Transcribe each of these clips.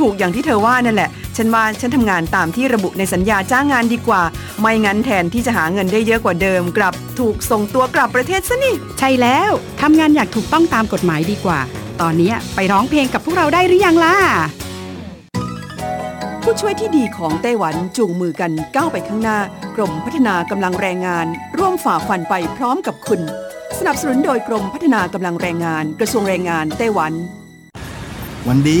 ถูกอย่างที่เธอว่านั่นแหละ ฉันว่าฉันทำงานตามที่ระบุในสัญญาจ้างงานดีกว่า ไม่งั้นแทนที่จะหาเงินได้เยอะกว่าเดิม กลับถูกส่งตัวกลับประเทศซะนี่ ใช่แล้วทำงานอยากถูกต้องตามกฎหมายดีกว่า ตอนนี้ไปร้องเพลงกับพวกเราได้หรือยังล่ะ ผู้ช่วยที่ดีของไต้หวันจูงมือกันก้าวไปข้างหน้ากรมพัฒนากำลังแรงงาน ร่วมฝ่าฟันไปพร้อมกับคุณ สนับสนุนโดยกรมพัฒนากำลังแรงงาน กระทรวงแรงงานไต้หวัน วันดี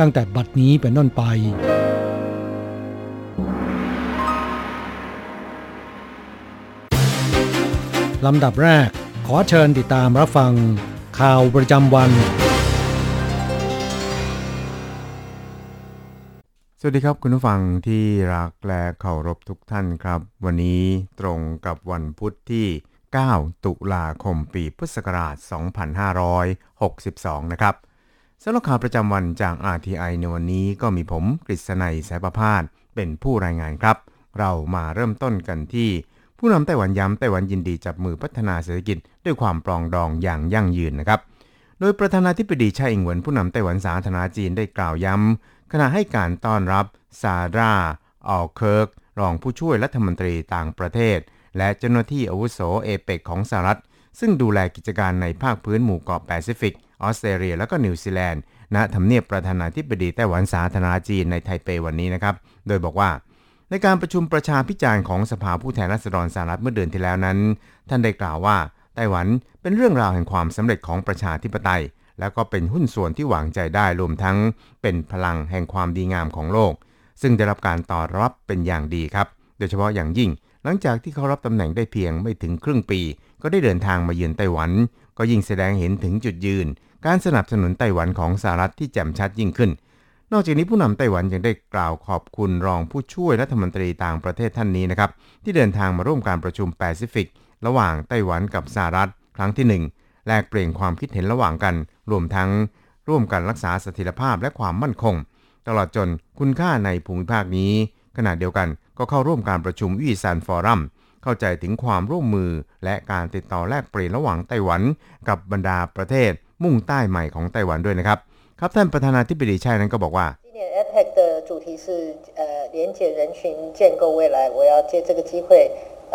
ตั้งแต่บัดนี้เป็นต้นไป ลำดับแรกขอเชิญติดตามรับฟัง ข่าวประจำวัน สวัสดีครับคุณผู้ฟังที่รักและเคารพทุกท่านครับ วันนี้ตรงกับวันพุทธที่ 9 ตุลาคมปีพุทธศักราช 2562 นะครับ สำหรับข่าวประจำวันจาก RTI ในวันนี้ก็มีผมกฤษณัยสายประพาสเป็นผู้รายงานครับ เรามาเริ่มต้นกันที่ ผู้นำไต้หวันย้ำไต้หวันยินดีจับมือพัฒนาเศรษฐกิจด้วยความปรองดองอย่างยั่งยืนนะครับ โดยประธานาธิบดีไช่อิงเหวินผู้นำไต้หวันสาธารณจีนได้กล่าวย้ำขณะให้การต้อนรับซานดร้าอูดเคิร์กรองผู้ช่วยรัฐมนตรีต่างประเทศ และเจ้าหน้าที่อาวุโสเอเปกของสหรัฐ ซึ่งดูแลกิจการในภาคพื้นหมู่เกาะแปซิฟิก ออสเตรเลีย และก็นิวซีแลนด์ณทำเนียบประธานาธิบดีไต้หวันสาธารณรัฐจีนในไทเปวันนี้นะครับ โดยบอกว่า ในการประชุมประชาพิจารณ์ของสภาผู้แทนราษฎรสหรัฐเมื่อเดือนที่แล้วนั้น ท่านได้กล่าวว่าไต้หวันเป็นเรื่องราวแห่งความสำเร็จของประชาธิปไตย แล้วก็เป็นหุ้นส่วนที่วางใจได้รวมทั้งเป็นพลังแห่งความดีงามของโลก ซึ่งได้รับการตอบรับเป็นอย่างดีครับ โดยเฉพาะอย่างยิ่ง หลังจากที่เขารับตำแหน่งได้เพียงไม่ถึงครึ่งปี ก็ได้เดินทางมาเยือนไต้หวัน ก็ยิ่งแสดงเห็นถึงจุดยืน การสนับสนุนไต้หวันของสหรัฐที่แจ่มชัดยิ่งขึ้น นอกจากนี้ผู้นำไต้หวันยังได้กล่าวขอบคุณรองผู้ช่วยรัฐมนตรีต่างประเทศท่านนี้นะครับที่เดินทางมาร่วมการประชุมแปซิฟิกระหว่างไต้หวันกับสหรัฐ ครั้งที่ 1 แลกเปลี่ยนความคิดเห็นระหว่างกัน รวมทั้งร่วมกันรักษาสถิรภาพและความมั่นคง ตลอดจนคุณค่าในภูมิภาคนี้ ขณะเดียวกันก็เข้าร่วมการประชุมวิสันฟอรัม เข้าใจถึงความร่วมมือ และการติดต่อแลกเปลี่ยนระหว่างไต้หวัน กับบรรดาประเทศ มุ่งใต้ใหม่ของไต้หวันด้วยนะครับ ครับท่านประธานาธิบดีชัยนั้นก็บอกว่า 今年 APEC 的主题是呃连结人群，建构未来。我要借这个机会，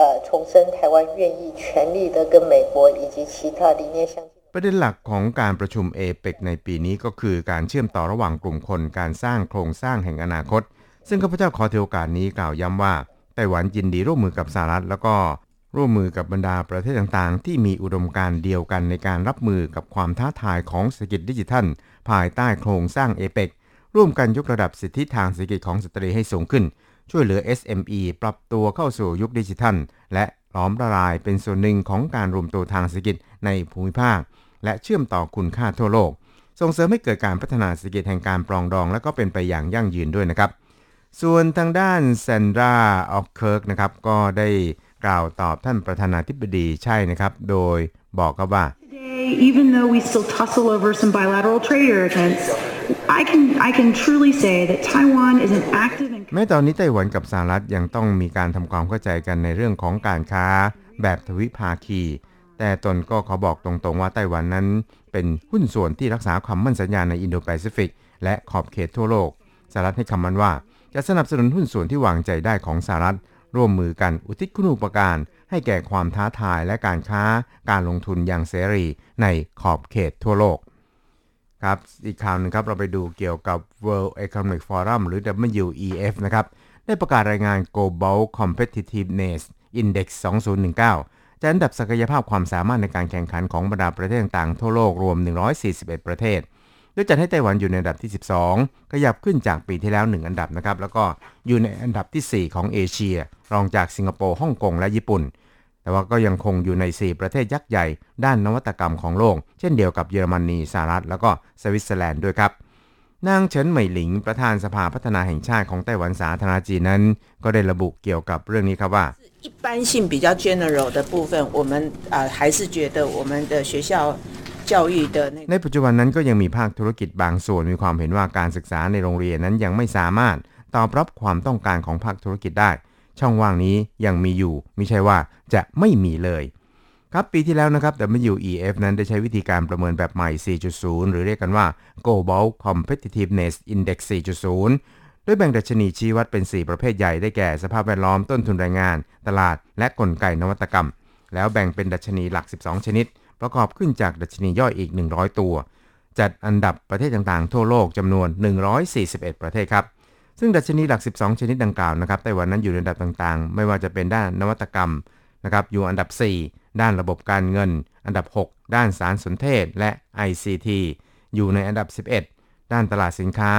呃，重申台湾愿意全力的跟美国以及其他理念相近。ประเด็นหลักของการประชุมเอเปกในปีนี้ก็คือการเชื่อมต่อระหว่างกลุ่มคนการสร้างโครงสร้างแห่งอนาคต ซึ่งข้าพเจ้าขอถือโอกาสนี้กล่าวย้ำว่า ไต้หวันยินดีร่วมมือกับสหรัฐ แล้วก็ร่วมมือกับบรรดาประเทศต่างๆ ที่มีอุดมการณ์เดียวกันในการรับมือกับความท้าทายของเศรษฐกิจดิจิทัล ภายใต้โครงสร้างเอเปกร่วมกันยกระดับสิทธิทางเศรษฐกิจของสตรีให้สูงขึ้น ช่วยเหลือ SME ปรับตัวเข้าสู่ยุคดิจิทัล และล้อมละลายเป็นส่วนหนึ่งของการรวมตัวทางเศรษฐกิจในภูมิภาค และเชื่อมต่อคุณค่าทั่วโลก ส่งเสริมให้เกิดการพัฒนาเศรษฐกิจแห่งการปรองดอง และก็เป็นไปอย่างยั่งยืนด้วยนะครับ ส่วนทางด้านแซนดราออกเคิร์กนะครับก็ได้กล่าวตอบท่านประธานาธิบดีใช่นะครับ โดยบอกกับว่า Today, even though we still tussle over some bilateral trade arrogance, I can I can truly say that Taiwan is an active and แม้ตอนนี้ไต้หวันกับสหรัฐยังต้องมีการทำความเข้าใจกันในเรื่องของการค้าแบบทวิภาคี แต่ตนก็ขอบอกตรงๆว่าไต้หวันนั้น เป็นหุ้นส่วนที่รักษาความมั่นสัญญาในอินโดแปซิฟิกและขอบเขตทั่วโลกสหรัฐให้คำมั่นว่า จะสนับสนุนหุ้นส่วนที่วางใจได้ของสหรัฐ ร่วมมือกันอุทิศคุณูปการ ให้แก่ความท้าทายและการค้า การลงทุนอย่างเสรีในขอบเขตทั่วโลกครับอีกข่าวหนึงครับเราไปดูเกี่ยวกับ World Economic Forum หรือ WEF นะครับได้ประกาศรายงาน Global Competitiveness Index 2019จะอันดับศักยภาพความสามารถในการแข่งขันของบรรดาประเทศต่างๆทั่วโลกรวม 141 ประเทศ โดยจัดให้ไต้หวันอยู่ในอันดับที่ 12 ขยับขึ้นจากปีที่แล้ว 1 อันดับนะครับ แล้วก็อยู่ในอันดับที่ 4 ของเอเชีย รองจากสิงคโปร์ ฮ่องกง และญี่ปุ่น แต่ว่าก็ยังคงอยู่ใน 4 ประเทศยักษ์ใหญ่ ด้านนวัตกรรมของโลก เช่นเดียวกับเยอรมนีสหรัฐ แล้วก็สวิตเซอร์แลนด์ด้วยครับ นางเฉินเหมยหลิง ประธานสภาพัฒนาแห่งชาติของไต้หวันสาธารณจีนนั้น ก็ได้ระบุเกี่ยวกับเรื่องนี้ครับว่า 一般性比较 general 的部分，我们啊、还是觉得我们的学校 教育的那个 ในปัจจุบันนั้นก็ยังมีภาคธุรกิจบางส่วนมีความเห็นว่าการศึกษาในโรงเรียนนั้นยังไม่สามารถตอบรับความต้องการของภาคธุรกิจได้ ช่องว่างนี้ยังมีอยู่ไม่ใช่ว่าจะไม่มีเลย ครับปีที่แล้วนะครับ WEF นั้นได้ใช้วิธีการประเมินแบบใหม่ 4.0 หรือเรียกกันว่า Global Competitiveness Index 4.0 โดยแบ่งดัชนีชี้วัดเป็น 4 ประเภทใหญ่ได้แก่สภาพแวดล้อมต้นทุนแรงงาน ตลาด และกลไกนวัตกรรม แล้วแบ่งเป็นดัชนีหลัก 12 ชนิด ประกอบขึ้นจากดัชนีย่อยอีก 100 ตัว จัดอันดับประเทศต่างๆ ทั่วโลกจำนวน 141 ประเทศครับ ซึ่งดัชนีหลัก 12 ชนิดดังกล่าวนะครับไต้หวันนั้นอยู่ในอันดับต่างๆ ไม่ว่าจะเป็นด้านนวัตกรรมนะครับอยู่อันดับ 4 ด้านระบบการเงิน อันดับ 6 ด้านสารสนเทศและ ICT อยู่ในอันดับ 11 ด้านตลาดสินค้า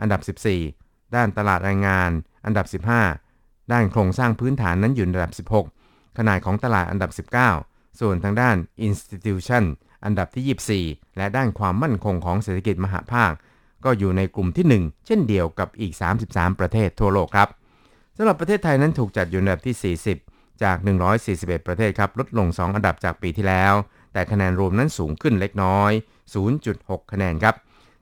อันดับ 14 ด้านตลาดแรงงาน อันดับ 15 ด้านโครงสร้างพื้นฐานนั้นอยู่ในอันดับ 16 ขนาดของตลาดอันดับ 19 ส่วนทางด้าน Institution อันดับที่ 24 และด้านความมั่นคงของเศรษฐกิจมหาภาค ก็อยู่ในกลุ่มที่ 1 เช่นเดียวกับอีก 33 ประเทศทั่วโลกครับสำหรับประเทศไทยนั้นถูกจัดอยู่ในอันดับที่ 40 จาก 141 ประเทศครับลดลง 2 อันดับจากปีที่แล้ว แต่คะแนนรวมนั้นสูงขึ้นเล็กน้อย 0.6 คะแนนครับ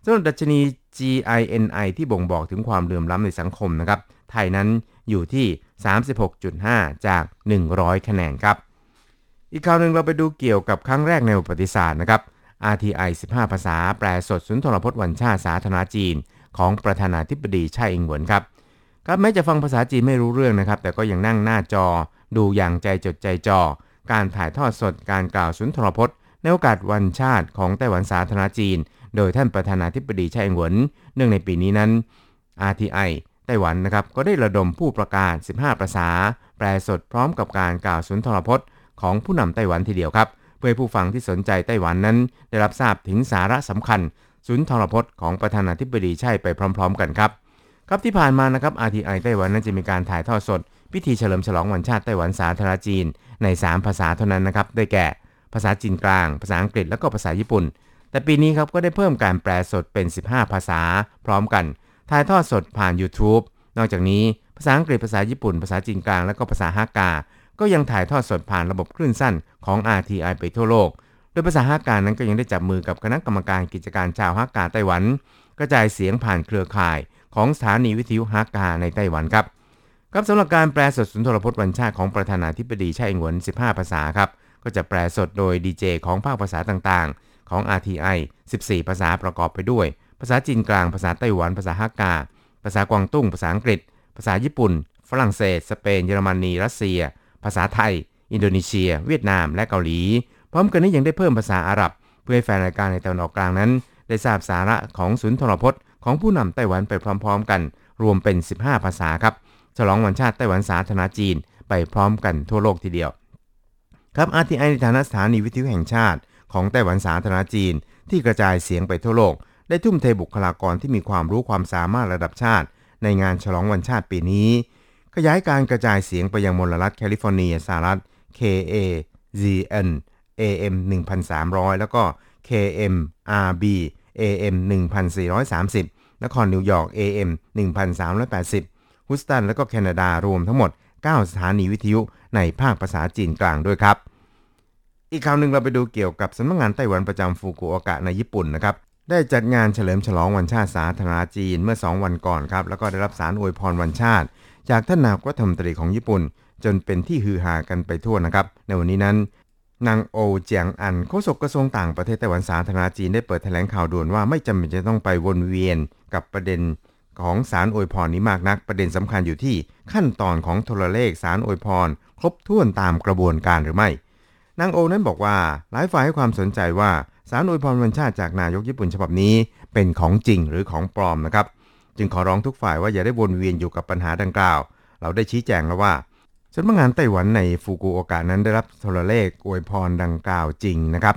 สำหรับดัชนี GINI ที่บ่งบอกถึงความเหลื่อมล้ำในสังคมนะครับไทยนั้นอยู่ที่ 36.5 จาก 100 คะแนนครับ อีกข่าวหนึ่งเราไปดูเกี่ยวกับครั้งแรกในประวัติศาสตร์นะครับ RTI 15 ภาษา แปลสดสุนทรพจน์วันชาติสาธารณจีน ของประธานาธิบดีไช่อิงเหวินครับครับแม้จะฟังภาษาจีนไม่รู้เรื่องนะครับ แต่ก็ยังนั่งหน้าจอ ดูอย่างใจจดใจจ่อการถ่ายทอดสดการกล่าวสุนทรพจน์ ในโอกาสวันชาติของไต้หวันสาธารณจีน โดยท่านประธานาธิบดีไช่อิงเหวินเนื่องในปีนี้นั้น RTI ไต้หวันนะครับก็ได้ระดมผู้ประกาศ 15 ภาษา แปลสดพร้อมกับการกล่าวสุนทรพจน์ ของผู้นำไต้หวันทีเดียวครับ เพื่อให้ผู้ฟังที่สนใจไต้หวันนั้น ได้รับทราบถึงสาระสำคัญสุนย์ทรพจน์ของประธานาธิบดีใช่ไปพร้อม ๆ กันครับ ครับที่ผ่านมานะครับ RTI ไต้หวันนั้นจะมีการถ่ายทอดสด พิธีเฉลิมฉลองวันชาติไต้หวันสาธารณจีน ใน 3 ภาษาเท่านั้นนะครับได้แก่ ภาษาจีนกลาง ภาษาอังกฤษและก็ภาษาญี่ปุ่น แต่ปีนี้ครับก็ได้เพิ่มการแปลสดเป็น 15 ภาษา พร้อมกันถ่ายทอดสดผ่าน YouTube นอกจากนี้ภาษาอังกฤษภาษาญี่ปุ่น ภาษาจีนกลางและก็ภาษาฮากา ก็ยังถ่ายทอดสดผ่านระบบคลื่นสั้นของ RTI ไปทั่วโลก โดยภาษาฮากานั้นก็ยังได้จับมือกับคณะกรรมการกิจการชาวฮากาไต้หวัน กระจายเสียงผ่านเครือข่ายของสถานีวิทยุฮากาในไต้หวันครับครับสำหรับการแปลสดสุนทรพจน์วันชาติของประธานาธิบดีไช่อิงหวน 15 ภาษาครับ ก็จะแปลสดโดยดีเจของภาคภาษาต่างๆ ของ RTI 14 ภาษาประกอบไปด้วย ภาษาจีนกลาง ภาษาไต้หวัน ภาษาฮากา ภาษากวางตุ้ง ภาษาอังกฤษ ภาษาญี่ปุ่น ฝรั่งเศส สเปน เยอรมนี รัสเซีย ภาษาไทย อินโดนีเซีย เวียดนาม และเกาหลี พร้อมกันนี้ยังได้เพิ่มภาษาอาหรับ เพื่อให้แฟนรายการในตะวันออกกลางนั้น ได้ทราบสาระของสุนย์ทรพจน์ของผู้นำไต้หวันไปพร้อม ๆ กัน รวมเป็น 15 ภาษาครับ ฉลองวันชาติไต้หวันสาธารณจีน ไปพร้อมกันทั่วโลกทีเดียว ครับ RTI ในฐานะสถานีวิทยุแห่งชาติ ของไต้หวันสาธารณจีน ที่กระจายเสียงไปทั่วโลก ได้ทุ่มเทบุคลากรที่มีความรู้ความสามารถระดับชาติ ในงานฉลองวันชาติปีนี้ ขยายการกระจายเสียงไปยังมลรัฐแคลิฟอร์เนียสหรัฐ KAZN AM 1300 แล้วก็ KMRB AM 1430 นครนิวยอร์ก AM 1380 ฮุสตัน และก็แคนาดารวมทั้งหมด 9 สถานีวิทยุในภาคภาษาจีนกลางด้วยครับ อีกข่าวหนึ่งเราไปดูเกี่ยวกับสำนักงงานไต้หวันประจำฟุกุโอกะในญี่ปุ่นนะครับ ได้จัดงานเฉลิมฉลองวันชาติสาธารณจีนเมื่อ 2 วันก่อนครับ แล้วก็ได้รับสารอวยพรวันชาติ จากท่านนายกรัฐมนตรีของญี่ปุ่น จนเป็นที่ฮือฮากันไปทั่วนะครับ ในวันนี้นั้น นางโอเจียงอันโฆษกกระทรวงต่างประเทศไต้หวันสาธารณจีนได้เปิดแถลงข่าวด่วนว่าไม่จำเป็นจะต้องไปวนเวียนกับประเด็นของสารอวยพรนี้มากนัก ประเด็นสำคัญอยู่ที่ขั้นตอนของโทรเลขสารอวยพร ครบถ้วนตามกระบวนการหรือไม่นางโอนั้นบอกว่าหลายฝ่ายให้ความสนใจว่าสารอวยพรวันชาติจากนายกญี่ปุ่นฉบับนี้เป็นของจริงหรือของปลอมนะครับ จึงขอร้องทุกฝ่ายว่าอย่าได้วนเวียนอยู่กับปัญหาดังกล่าว เราได้ชี้แจงแล้วว่าสำนักงานไต้หวันในฟุกุโอกะนั้นได้รับโทรเลขอวยพรดังกล่าวจริงนะครับ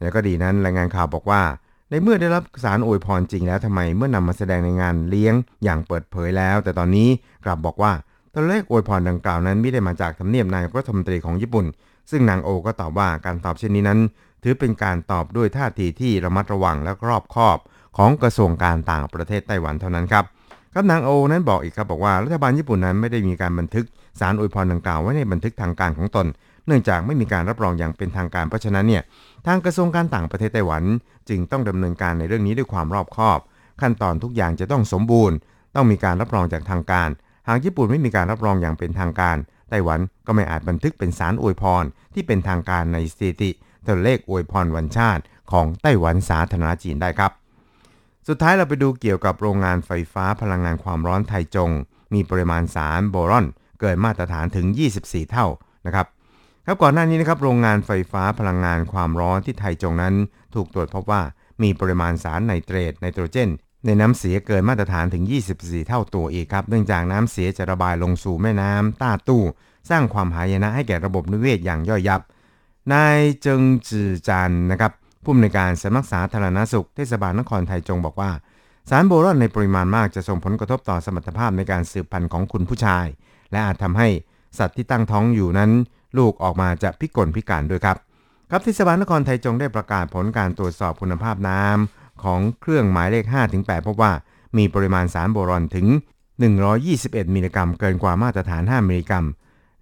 แล้วก็ดีนั้นรายงานข่าวบอกว่า ในเมื่อได้รับสารอวยพรจริงแล้วทำไมเมื่อนำมาแสดงในงานเลี้ยงอย่างเปิดเผยแล้ว แต่ตอนนี้กลับบอกว่าตัวเลขอวยพรดังกล่าวนั้นไม่ได้มาจากทำเนียบนายกรัฐมนตรีของญี่ปุ่น ซึ่งนางโอก็ตอบว่าการตอบเช่นนี้นั้น ถือเป็นการตอบด้วยท่าทีที่ระมัดระวังและรอบคอบ ของกระทรวงการต่างประเทศไต้หวันเท่านั้นครับครับนางโอนั้นบอกอีกครับบอกว่ารัฐบาลญี่ปุ่นนั้นไม่ได้มีการบันทึกสารอวยพรดังกล่าวไว้ในบันทึกทางการของตน เนื่องจากไม่มีการรับรองอย่างเป็นทางการเพราะฉะนั้นเนี่ยทางกระทรวงการต่างประเทศไต้หวัน จึงต้องดำเนินการในเรื่องนี้ด้วยความรอบคอบ ขั้นตอนทุกอย่างจะต้องสมบูรณ์ ต้องมีการรับรองจากทางการ หากญี่ปุ่นไม่มีการรับรองอย่างเป็นทางการไต้หวันก็ไม่อาจบันทึกเป็นสารอวยพรที่เป็นทางการในสถิติตัวเลขอวยพรวันชาติ ของไต้หวันสาธารณจีนได้ครับ สุดท้ายเราไปดูเกี่ยวกับโรงงานไฟฟ้าพลังงานความร้อนไทจง มีปริมาณสารโบรอน เกินมาตรฐานถึง 24 เท่านะครับครับก่อนหน้านี้นะครับโรงงานไฟฟ้าพลังงานความร้อนที่ไทจงนั้น ถูกตรวจพบว่ามีปริมาณสารไนเตรตไนโตรเจน ในน้ำเสียเกินมาตรฐานถึง 24 เท่าตัวอีกครับ เนื่องจากน้ำเสียจะระบายลงสู่แม่น้ำต้าตู้ สร้างความหายนะให้แก่ระบบนิเวศอย่างย่อยยับนายเจิงจือจันนะครับ ผู้อำนวยการสำนักสาธารณสุขเทศบาลนครไทจงบอกว่า สารโบรอนในปริมาณมากจะส่งผลกระทบต่อสมรรถภาพในการสืบพันธุ์ของคุณผู้ชาย และอาจทำให้สัตว์ที่ตั้งท้องอยู่นั้น ลูกออกมาจะพิกลพิการด้วยครับครับเทศบาลนครไทจงได้ประกาศผลการตรวจสอบคุณภาพน้ำของเครื่องหมายเลข 5-8 พบว่ามีปริมาณสารโบรอนถึง 121 มิลลิกรัม เกินกว่ามาตรฐาน 5 มิลลิกรัม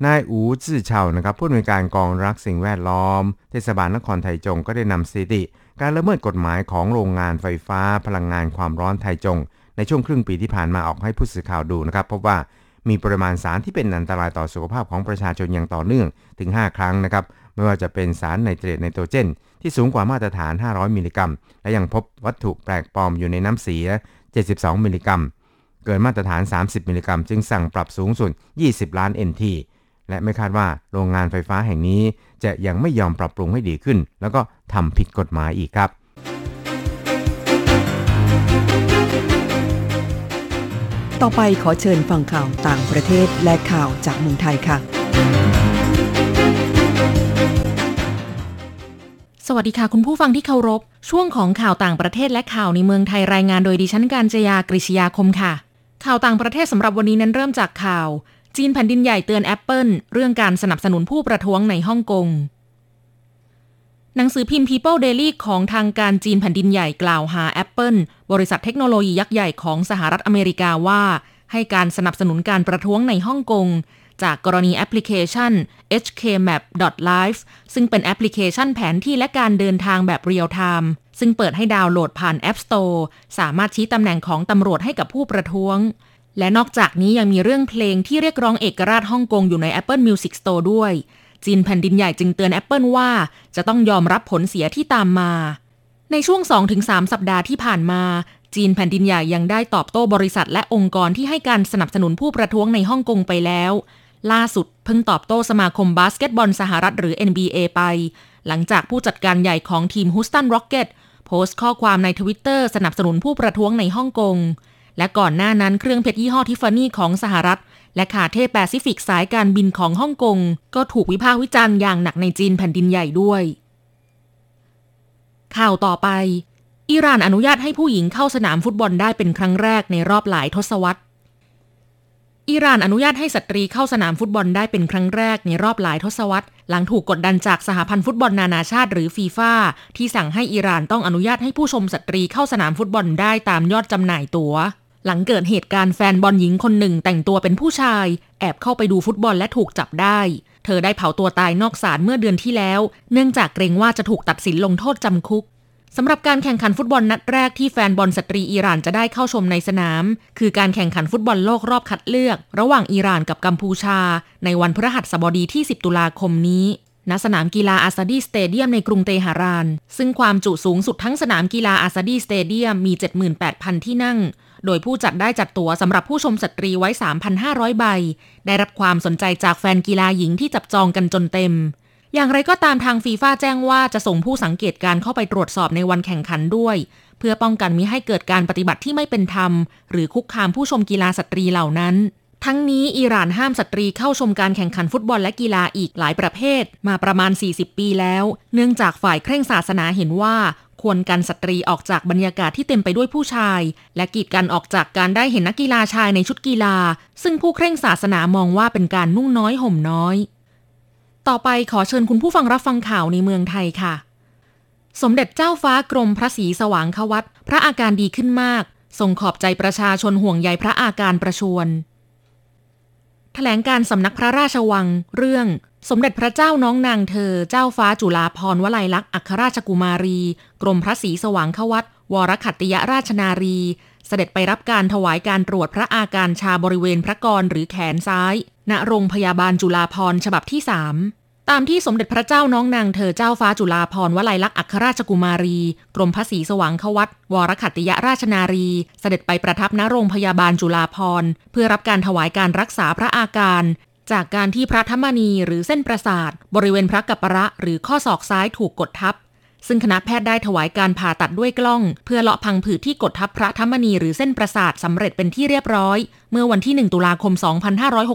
นายอูจื้อเฉานะครับผู้อำนวยการกองรักสิ่งแวดล้อม เทศบาลนครไทจงก็ได้นำสถิติ การละเมิดกฎหมายของโรงงานไฟฟ้าพลังงานความร้อนไทจง ในช่วงครึ่งปีที่ผ่านมาออกให้ผู้สื่อข่าวดูนะครับพบว่ามีปริมาณสารที่เป็นอันตรายต่อสุขภาพของประชาชนอย่างต่อเนื่องถึง 5 ครั้งนะครับไม่ว่าจะเป็นสารไนเตรตไนโตรเจน ที่สูงกว่ามาตรฐาน 500 มิลลิกรัม และยังพบวัตถุแปลกปลอมอยู่ในน้ำเสีย 72 มิลลิกรัม เกินมาตรฐาน 30 มิลลิกรัม จึงสั่งปรับสูงสุด 20 ล้าน NT และไม่คาดว่าโรงงานไฟฟ้าแห่งนี้ จะยังไม่ยอมปรับปรุงให้ดีขึ้น แล้วก็ทำผิดกฎหมายอีกครับต่อไปขอเชิญฟังข่าวต่างประเทศและข่าวจากเมืองไทยค่ะ สวัสดีค่ะคุณผู้ฟังที่เคารพ ช่วงของข่าวต่างประเทศและข่าวในเมืองไทยรายงานโดยดิฉันการจยากริชยาคมค่ะ ข่าวต่างประเทศสำหรับวันนี้นั้นเริ่มจากข่าว จีนแผ่นดินใหญ่เตือนแอปเปิลเรื่องการสนับสนุนผู้ประท้วงในฮ่องกง หนังสือพิมพ์ People Daily ของทางการจีนแผ่นดินใหญ่กล่าวหา Apple บริษัทเทคโนโลยียักษ์ใหญ่ของสหรัฐอเมริกาว่า ให้การสนับสนุนการประท้วงในฮ่องกง จากกรณีแอปพลิเคชัน hkmap.live ซึ่งเป็นแอปพลิเคชันแผนที่และการเดินทางแบบเรียลไทม์ซึ่งเปิดให้ดาวน์โหลดผ่าน App Store สามารถชี้ตำแหน่งของตำรวจให้กับผู้ประท้วง และนอกจากนี้ยังมีเรื่องเพลงที่เรียกร้องเอกราชฮ่องกงอยู่ใน Apple Music Store ด้วย จีนแผ่นดินใหญ่จึงเตือน Apple ว่าจะต้องยอมรับผลเสียที่ตามมา ในช่วง 2-3 สัปดาห์ที่ผ่านมา จีนแผ่นดินใหญ่ยังได้ตอบโต้บริษัทและองค์กรที่ให้การสนับสนุนผู้ประท้วงในฮ่องกงไปแล้ว ล่าสุดเพิ่งตอบโต้สมาคมบาสเกตบอลสหรัฐหรือ NBA ไป หลังจากผู้จัดการใหญ่ของทีมฮูสตันร็อกเก็ตโพสต์ข้อความในทวิตเตอร์สนับสนุนผู้ประท้วงในฮ่องกง และก่อนหน้านั้นเครื่องเพชรยี่ห้อทิฟฟานี่ของสหรัฐ และคาเทแปซิฟิกสายการบินของฮ่องกง ก็ถูกวิพากษ์วิจารณ์อย่างหนักในจีนแผ่นดินใหญ่ด้วย ข่าวต่อไป อิหร่านอนุญาตให้ผู้หญิงเข้าสนามฟุตบอลได้เป็นครั้งแรกในรอบหลายทศวรรษอิหร่านอนุญาตให้สตรีเข้าสนามฟุตบอลได้เป็นครั้งแรกในรอบหลายทศวรรษ หลังถูกกดดันจากสหพันธ์ฟุตบอลนานาชาติหรือฟีฟ่าที่สั่งให้อิหร่านต้องอนุญาตให้ผู้ชมสตรีเข้าสนามฟุตบอลได้ตามยอดจำหน่ายตัว๋ว หลังเกิดเหตุการณ์แฟนบอลหญิงคนหนึ่งแต่งตัวเป็นผู้ชาย แอบเข้าไปดูฟุตบอลและถูกจับได้ เธอได้เผาตัวตายนอกศาลเมื่อเดือนที่แล้ว เนื่องจากเกรงว่าจะถูกตัดสินลงโทษจำคุกสำหรับการแข่งขันฟุตบอลนัดแรกที่แฟนบอลสตรีอิหร่านจะได้เข้าชมในสนาม คือการแข่งขันฟุตบอลโลกรอบคัดเลือก ระหว่างอิหร่านกับกัมพูชา ในวันพฤหัสบดีที่ 10 ตุลาคมนี้ ณสนามกีฬาอาซาดี stadium ในกรุงเตหะราน ซึ่งความจุสูงสุดทั้งสนามกีฬาอาซาดี stadium มี 78,000 ที่นั่ง โดยผู้จัดได้จัดตั๋วสำหรับผู้ชมสตรีไว้ 3,500 ใบ ได้รับความสนใจจากแฟนกีฬาหญิงที่จับจองกันจนเต็ม อย่างไรก็ตามทางฟีฟ่าแจ้งว่าจะส่งผู้สังเกตการเข้าไปตรวจสอบในวันแข่งขันด้วย เพื่อป้องกันมิให้เกิดการปฏิบัติที่ไม่เป็นธรรม หรือคุกคามผู้ชมกีฬาสตรีเหล่านั้น ทั้งนี้อิหร่านห้ามสตรีเข้าชมการแข่งขันฟุตบอลและกีฬาอีกหลายประเภท มาประมาณ 40 ปีแล้ว เนื่องจากฝ่ายเคร่งศาสนาเห็นว่า ควรกันสตรีออกจากบรรยากาศที่เต็มไปด้วยผู้ชาย และกีดกันออกจากการได้เห็นนักกีฬาชายในชุดกีฬา ซึ่งผู้เคร่งศาสนามองว่าเป็นการนุ่งน้อยห่มน้อย ต่อไปขอเชิญคุณผู้ฟังรับฟังข่าวในเมืองไทยค่ะ สมเด็จเจ้าฟ้ากรมพระศรีสว่างควัตพระอาการดีขึ้นมากทรงขอบใจประชาชนห่วงใยพระอาการประชว ถแถลงการสำนักพระราชวัง เรื่อง สมเด็จพระเจ้าน้องนางเธอ เจ้าฟ้าจุฬาภรณ์วลัยลักษณ์อัครราชกุมารี กรมพระศรีสว่างขวัตวรขัตติยราชนารี เสด็จไปรับการถวายการตรวจพระอาการชาบริเวณพระกรหรือแขนซ้าย ณโรงพยาบาลจุฬาภรณ์ฉบับที่3 ตามที่สมเด็จพระเจ้าน้องนางเธอเจ้าฟ้าจุฬาภรณ์วลัยลักษณ์อัครราชกุมารี กรมพระศรีสว่างควัตวรขัตติยราชนารี เสด็จไปประทับณโรงพยาบาลจุฬาภรณ์เพื่อรับการถวายการรักษาพระอาการ จากการที่พระธรรมนีหรือเส้นประสาท บริเวณพระกัปประหรือข้อศอกซ้ายถูกกดทับ ซึ่งคณะแพทย์ได้ถวายการผ่าตัดด้วยกล้อง เพื่อเลาะพังผืดที่กดทับพระธรรมนีหรือเส้นประสาทสำเร็จเป็นที่เรียบร้อย เมื่อวันที่ 1 ตุลาคม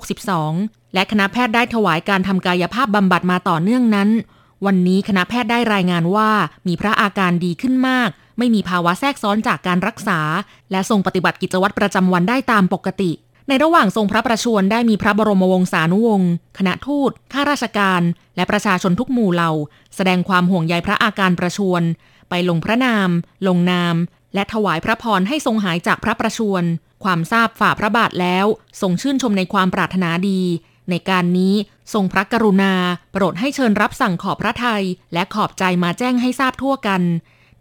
2562 และคณะแพทย์ได้ถวายการทำกายภาพบำบัดมาต่อเนื่องนั้น วันนี้คณะแพทย์ได้รายงานว่ามีพระอาการดีขึ้นมาก ไม่มีภาวะแทรกซ้อนจากการรักษา และทรงปฏิบัติกิจวัตรประจำวันได้ตามปกติ ในระหว่างทรงพระประชวรได้มีพระบรมวงศานุวงศ์คณะทูตข้าราชการ และประชาชนทุกหมู่เหล่า แสดงความห่วงใยพระอาการประชวร ไปลงพระนาม ลงนาม และถวายพระพรให้ทรงหายจากพระประชวร ความทราบฝ่าพระบาทแล้ว ทรงชื่นชมในความปรารถนาดี ในการนี้ทรงพระกรุณา โปรดให้เชิญรับสั่งขอบพระทัยและขอบใจมาแจ้งให้ทราบทั่วกัน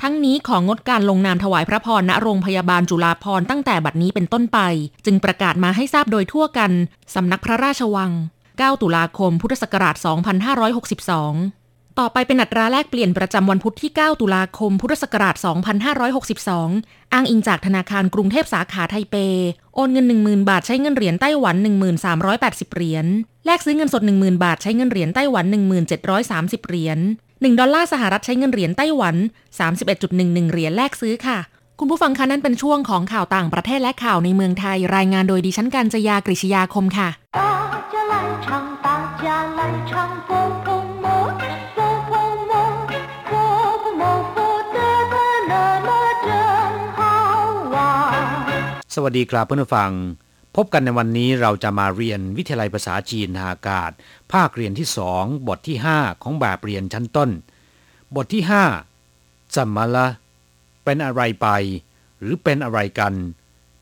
ทั้งนี้ของงดการลงนามถวายพระพรณโรงพยาบาลจุฬาภรตั้งแต่บัดนี้เป็นต้นไป จึงประกาศมาให้ทราบโดยทั่วกัน สำนักพระราชวัง 9 ตุลาคม พุทธศักราช 2562 ต่อไปเป็นอัตราแลกเปลี่ยนประจำวันพุธที่ 9 ตุลาคม พุทธศักราช 2562 อ้างอิงจากธนาคารกรุงเทพสาขาไทเป โอนเงิน 10,000 บาทใช้เงินเหรียญไต้หวัน 1380 เหรียญ แลกซื้อเงินสด 10,000 บาทใช้เงินเหรียญไต้หวัน 1730 เหรียญ 1 ดอลลาร์สหรัฐใช้เงินเหรียญไต้หวัน 31.11 เหรียญแลกซื้อค่ะ คุณผู้ฟังคะนั่นเป็นช่วงของข่าวต่างประเทศและข่าวในเมืองไทย รายงานโดยดิฉันกัญจยากริชยาคมค่ะสวัสดีครับเพื่อนผู้ฟัง พบกันในวันนี้เราจะมาเรียนวิทยาลัยภาษาจีนทางอากาศ ภาคเรียนที่สองบทที่ 5 ของแบบเรียนชั้นต้น บทที่5จัมมาละเป็นอะไรไป หรือเป็นอะไรกัน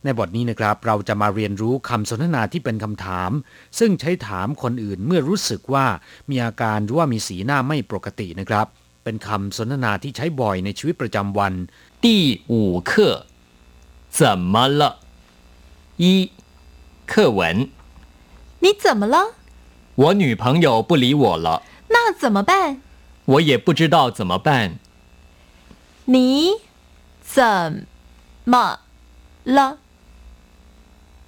ในบทนี้นะครับ เราจะมาเรียนรู้คำสนทนาที่เป็นคำถาม ซึ่งใช้ถามคนอื่นเมื่อรู้สึกว่ามีอาการหรือว่ามีสีหน้าไม่ปกตินะครับ เป็นคำสนทนาที่ใช้บ่อยในชีวิตประจำวัน 第五课，怎么了？一， 课文。你怎么了？我女朋友不理我了，那怎么办？我也不知道怎么办。你怎么了？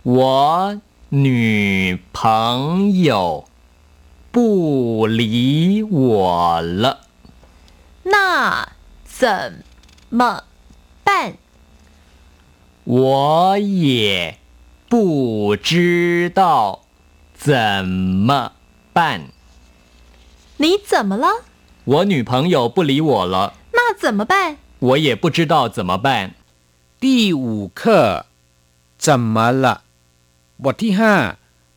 我女朋友不理我了，那怎么办？我也不知道怎么办。你怎么了？我女朋友不理我了，那怎么办？我也不知道怎么办。第五课怎么了บทที่ห้า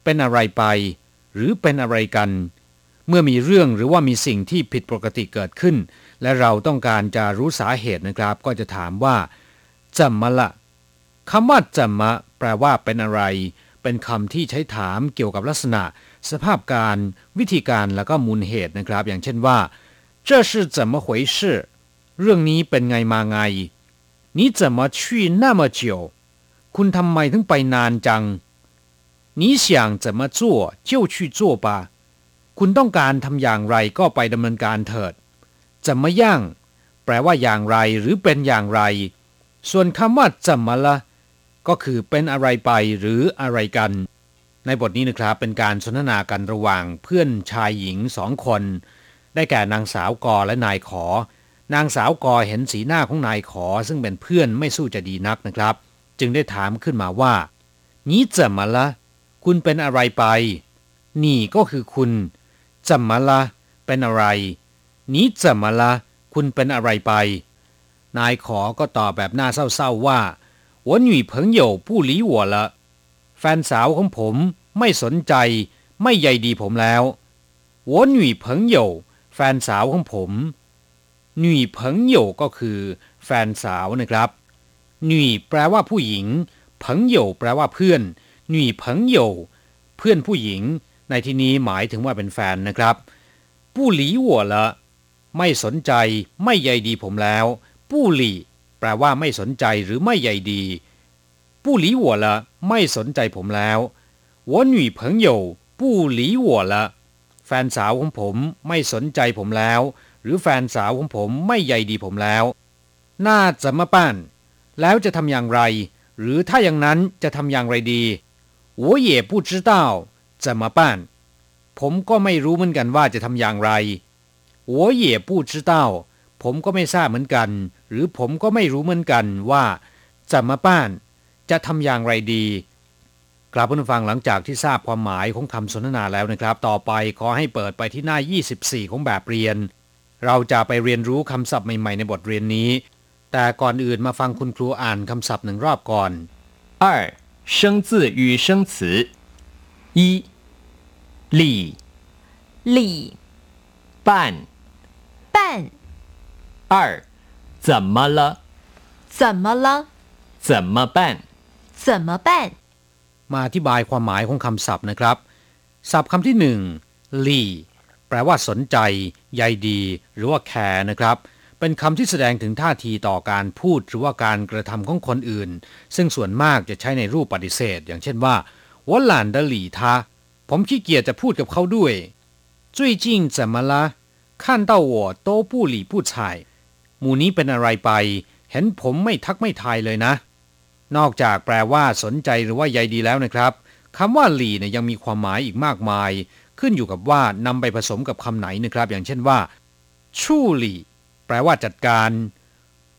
เป็นอะไรไป หรือเป็นอะไรกัน เมื่อมีเรื่องหรือว่ามีสิ่งที่ผิดปกติเกิดขึ้น และเราต้องการจะรู้สาเหตุนะครับ ก็จะถามว่าจะมาละคำว่าจะมะ แปลว่าเป็นอะไร เป็นคำที่ใช้ถามเกี่ยวกับลักษณะ สภาพการ วิธีการแล้วก็มูลเหตุนะครับ อย่างเช่นว่า这是怎么回事เรื่องนี้เป็นไงมาไง你怎么去那么久คุณทำไมถึงไปนานจัง你想怎么做就去做吧คุณต้องการทำอย่างไรก็ไปดำเนินการเถิดจะมาย่างแปลว่าอย่างไรหรือเป็นอย่างไร ส่วนคำว่าจะมาละ ก็คือเป็นอะไรไปหรืออะไรกัน ในบทนี้นะครับเป็นการสนทนากันระหว่างเพื่อนชายหญิงสองคน ได้แก่นางสาวกอและนายขอ นางสาวกอเห็นสีหน้าของนายขอ ซึ่งเป็นเพื่อนไม่สู้จะดีนักนะครับ จึงได้ถามขึ้นมาว่านี่จะมาละ คุณเป็นอะไรไป นี่ก็คือคุณจะมาละเป็นอะไร นี่จะมาละคุณเป็นอะไรไป นายขอก็ตอบแบบหน้าเศร้าๆว่า 我女朋友不理我了แฟนสาวของผมไม่สนใจ ไม่ใยดีผมแล้ว我女朋友แฟนสาวของผมหนุ่ยเพิงโยก็คือ แฟนสาวนะครับหนุ่ยแปลว่าผู้หญิงเพิงโยแปลว่าเพื่อนหนุ่ยเพิงโยเพื่อนผู้หญิง ในที่นี้หมายถึงว่าเป็นแฟนนะครับผู้หลีหัวละไม่สนใจไม่ใยดีผมแล้วผู้หลี แปลว่าไม่สนใจหรือไม่ใยดีผู้หลีหัวละไม่สนใจผมแล้ว我女朋友不理我了แฟนสาวของผมไม่สนใจผมแล้ว หรือแฟนสาวของผมไม่ใยดีผมแล้ว น่าจะมาป้านแล้วจะทำอย่างไร หรือถ้าอย่างนั้นจะทำอย่างไรดี我也不知道怎么办ผมก็ไม่รู้เหมือนกันว่าจะทำอย่างไร我也不知道ผมก็ไม่ทราบเหมือนกัน หรือผมก็ไม่รู้เหมือนกันว่าจะมาป้าน จะทำอย่างไรดีกลับผู้ฟังหลังจากที่ทราบความหมายของคำสนทนาแล้วนะครับ ต่อไปขอให้เปิดไปที่หน้า 24 ของแบบเรียน เราจะไปเรียนรู้คำศัพท์ใหม่ๆในบทเรียนนี้ แต่ก่อนอื่นมาฟังคุณครูอ่านคำศัพท์หนึ่งรอบก่อน 二生字与生词一理理办办二 怎么了怎么了？怎么办怎么办？ มาอธิบายความหมายของคำศัพท์นะครับ ศัพท์คำที่หนึ่งลีแปลว่าสนใจ ใยดี หรือว่าแคร์นะครับ เป็นคำที่แสดงถึงท่าทีต่อการพูดหรือว่าการกระทำของคนอื่น ซึ่งส่วนมากจะใช้ในรูปปฏิเสธ อย่างเช่นว่า我懒得理他ผมขี้เกียจจะพูดกับเขาด้วย最近怎么了 看到我都不理不睬 หมู่นี้เป็นอะไรไป เห็นผมไม่ทักไม่ทายเลยนะ นอกจากแปลว่าสนใจหรือว่าใยดีแล้วนะครับคำว่าหลีเนี่ยยังมีความหมายอีกมากมาย ขึ้นอยู่กับว่านำไปผสมกับคำไหนนะครับ อย่างเช่นว่า ชู่หลี่แปลว่าจัดการ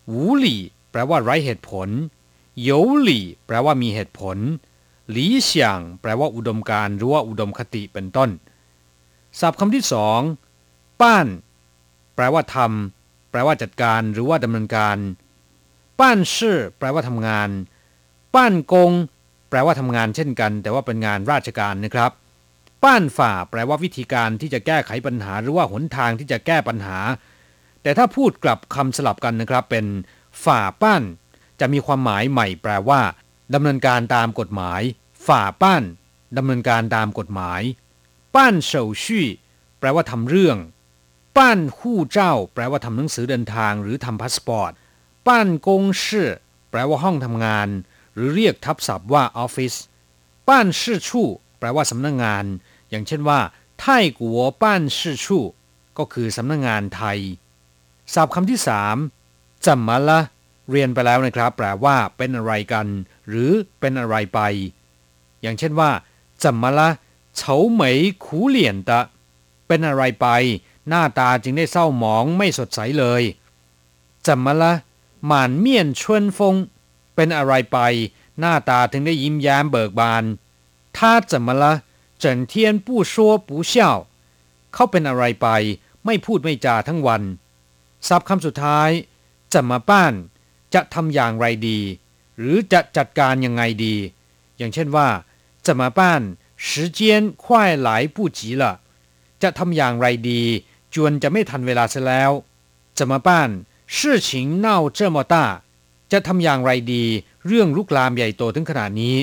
หูหลี่แปลว่าไร้เหตุผลโยหลี่แปลว่ามีเหตุผลหลีเฉียงแปลว่าอุดมการณ์หรือว่าอุดมคติเป็นต้นศัพท์คำที่สองป้าน แปลว่าทำ แปลว่าจัดการหรือว่าดำเนินการ ป้านชื่อแปลว่าทำงาน ป้านกง แปลว่าทำงานเช่นกัน แต่ว่าเป็นงานราชการนะครับ ป้านฝ่า แปลว่าวิธีการที่จะแก้ไขปัญหา หรือว่าหนทางที่จะแก้ปัญหา แต่ถ้าพูดกลับคำสลับกันนะครับ เป็น法辦 จะมีความหมายใหม่ แปลว่าดำเนินการตามกฎหมาย 法辦 ดำเนินการตามกฎหมาย 辦手續 แปลว่าทำเรื่อง 辦護照 แปลว่าทำหนังสือเดินทางหรือทำพาสปอร์ต 辦公室 แปลว่าห้องทำงาน หรือเรียกทับศัพท์ว่าออฟฟิศป้านชื่อชู่แปลว่าสำนักงงาน อย่างเช่นว่า泰國辦事處ก็คือสำนักงงานไทยศัพท์คำที่สามจำมาละเรียนไปแล้วนะครับ แปลว่า เป็นอะไรกัน หรือเป็นอะไรไป อย่างเช่นว่าจำมาละเฉาเหมยขูเหลี่ยนตะ เป็นอะไรไป หน้าตาจึงได้เศร้าหมองไม่สดใสเลยจำมาละหมานเมียนชวนฟง เป็นอะไรไป หน้าตาถึงได้ยิ้มแย้มเบิกบาน他怎么了整天不说不笑เขาเป็นอะไรไป ไม่พูดไม่จาทั้งวันศัพท์คำสุดท้ายจะมาป้าน จะทำอย่างไรดี หรือจะจัดการยังไงดี อย่างเช่นว่าจะมาป้าน时间快来不及了จะทำอย่างไรดี จวนจะไม่ทันเวลาซะแล้วจะมาป้าน事情闹这么大จะทำอย่างไรดี เรื่องลุกลามใหญ่โตถึงขนาดนี้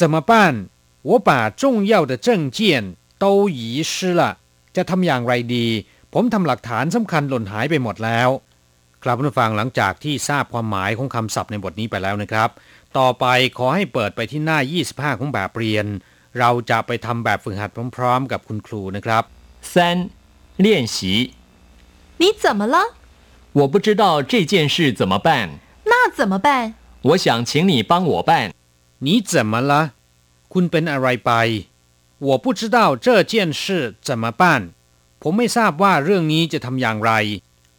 怎么办我把重要的证件都遗失了จะทำอย่างไรดี ผมทำหลักฐานสำคัญหล่นหายไปหมดแล้ว ครับผู้ฟังหลังจากที่ทราบความหมายของคำศัพท์ในบทนี้ไปแล้วนะครับ ต่อไปขอให้เปิดไปที่หน้า 25 ของแบบเรียน เราจะไปทำแบบฝึกหัดพร้อมๆ กับคุณครูนะครับ 三 练习你怎么了？我不知道这件事怎么办那怎么办？我想请你帮我办你怎么了คุณเป็นอะไรไป我不知道这件事怎么办ผมไม่ทราบว่าเรื่องนี้จะทำอย่างไร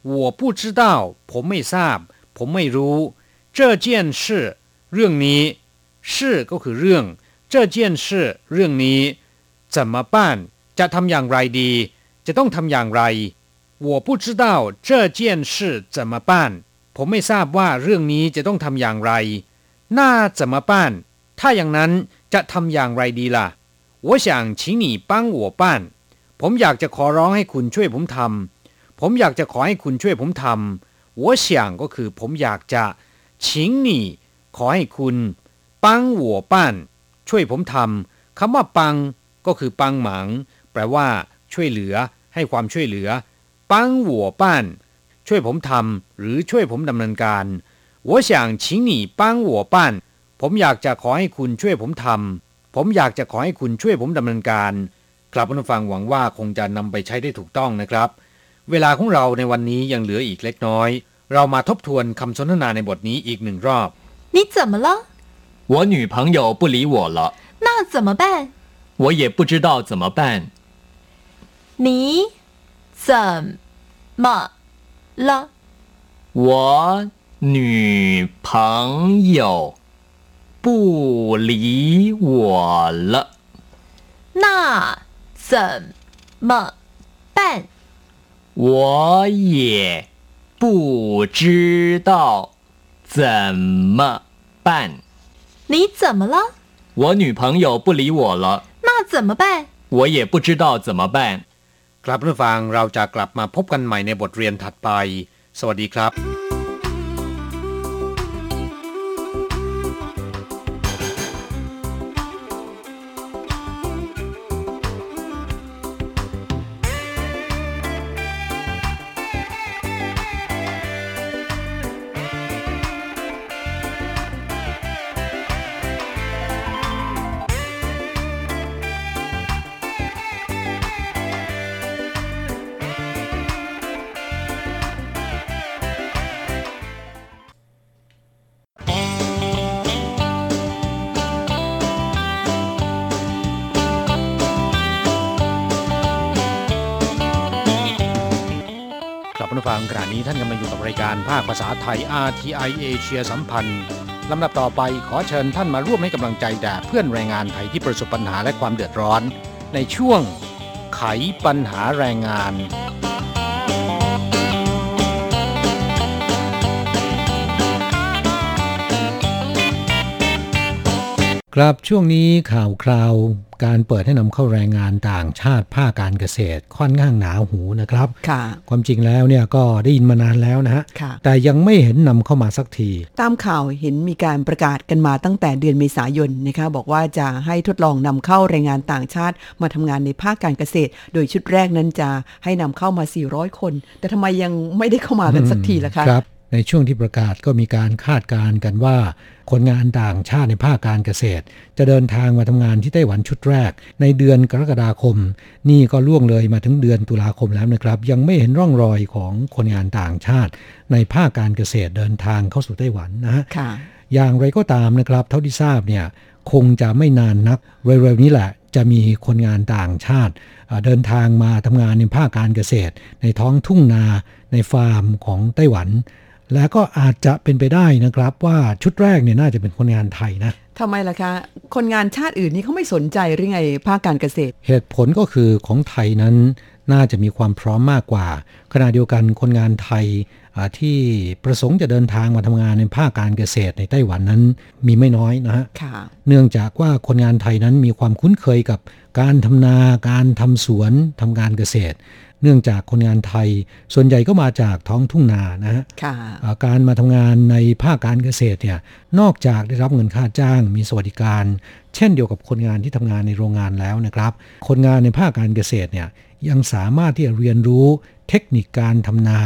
我不知道ผมไม่ทราบ ผมไม่รู้这件事เรื่องนี้事ก็คือเรื่อง这件事เรื่องนี้怎么办จะทำอย่างไรดี จะต้องทำอย่างไร我不知道这件事怎么办ผมไม่ทราบว่าเรื่องนี้จะต้องทำอย่างไร那怎么办ถ้าอย่างนั้นจะทำอย่างไรดีล่ะ我想请你帮我办ผมอยากจะขอร้องให้คุณช่วยผมทำผมอยากจะขอให้คุณช่วยผมทำ我想ก็คือผมอยากจะ请你ขอให้คุณ帮我办ช่วยผมทำคำว่าปัง ก็คือปังหมัง แปลว่า ช่วยเหลือ ให้ความช่วยเหลือ帮我办ช่วยผมทำหรือช่วยผมดำเนินการ我想请你帮我办ผมอยากจะขอให้คุณช่วยผมทำผมอยากจะขอให้คุณช่วยผมดำเนินการ ครับผู้ฟังหวังว่าคงจะนำไปใช้ได้ถูกต้องนะครับ เวลาของเราในวันนี้ยังเหลืออีกเล็กน้อย เรามาทบทวนคำสนทนาในบทนี้อีกหนึ่งรอบ 你怎么了？我女朋友不理我了那怎么办？我也不知道怎么办 你怎么了？我女朋友不理我了那怎么办？我也不知道怎么办你怎么了？我女朋友不理我了那怎么办？我也不知道怎么办 ครับผู้ฟังเราจะกลับมาพบกันใหม่ในบทเรียนถัดไป สวัสดีครับ ณผู้ฟังขณะนี้ท่านกำลังอยู่กับรายการภาคภาษาไทย RTI เอเชียสัมพันธ์ลำดับต่อไปขอเชิญท่านมาร่วมให้กำลังใจแด่เพื่อนแรงงานไทยที่ประสบปัญหาและความเดือดร้อน ในช่วงไขปัญหาแรงงานครับช่วงนี้ข่าวคราว การเปิดให้นำเข้าแรงงานต่างชาติภาคการเกษตรค่อนข้างหนาหูนะครับค่ะความจริงแล้วเนี่ยก็ได้ยินมานานแล้วนะฮะค่ะแต่ยังไม่เห็นนำเข้ามาสักที ตามข่าวเห็นมีการประกาศกันมาตั้งแต่เดือนเมษายนนะคะบอกว่าจะให้ทดลองนำเข้าแรงงานต่างชาติ มาทำงานในภาคการเกษตร โดยชุดแรกนั้นจะให้นำเข้ามา 400 คน แต่ทำไมยังไม่ได้เข้ามากันสักทีล่ะคะครับ ในช่วงที่ประกาศก็มีการคาดการณ์กันว่า คนงานต่างชาติในภาคการเกษตร จะเดินทางมาทำงานที่ไต้หวันชุดแรก ในเดือนกรกฎาคม นี่ก็ล่วงเลยมาถึงเดือนตุลาคมแล้วนะครับ ยังไม่เห็นร่องรอยของคนงานต่างชาติ ในภาคการเกษตรเดินทางเข้าสู่ไต้หวันนะฮะค่ะอย่างไรก็ตามนะครับ เท่าที่ทราบเนี่ยคงจะไม่นานนักเร็วๆนี้แหละจะมีคนงานต่างชาติเอ่อเดินทางมาทำงานในภาคการเกษตร ในท้องทุ่งนาในฟาร์มของไต้หวัน และก็อาจจะเป็นไปได้นะครับว่าชุดแรกเนี่ยน่าจะเป็นคนงานไทยนะทำไมล่ะคะ คนงานชาติอื่นนี่เขาไม่สนใจหรือไงภาคการเกษตร เหตุผลก็คือของไทยนั้นน่าจะมีความพร้อมมากกว่า ขณะเดียวกันคนงานไทยอ่าที่ประสงค์จะเดินทางมาทำงานในภาคการเกษตรในไต้หวันนั้นมีไม่น้อยนะฮะค่ะเนื่องจากว่าคนงานไทยนั้นมีความคุ้นเคยกับการทำนาการทำสวนทำการเกษตร เนื่องจากคนงานไทย ส่วนใหญ่ก็มาจากท้องทุ่งนานะฮะค่ะอ่าการมาทำงานในภาคการเกษตรเนี่ยนอกจากได้รับเงินค่าจ้างมีสวัสดิการ เช่นเดียวกับคนงานที่ทำงานในโรงงานแล้วนะครับ คนงานในภาคการเกษตรเนี่ยยังสามารถที่จะเรียนรู้เทคนิคการทำนา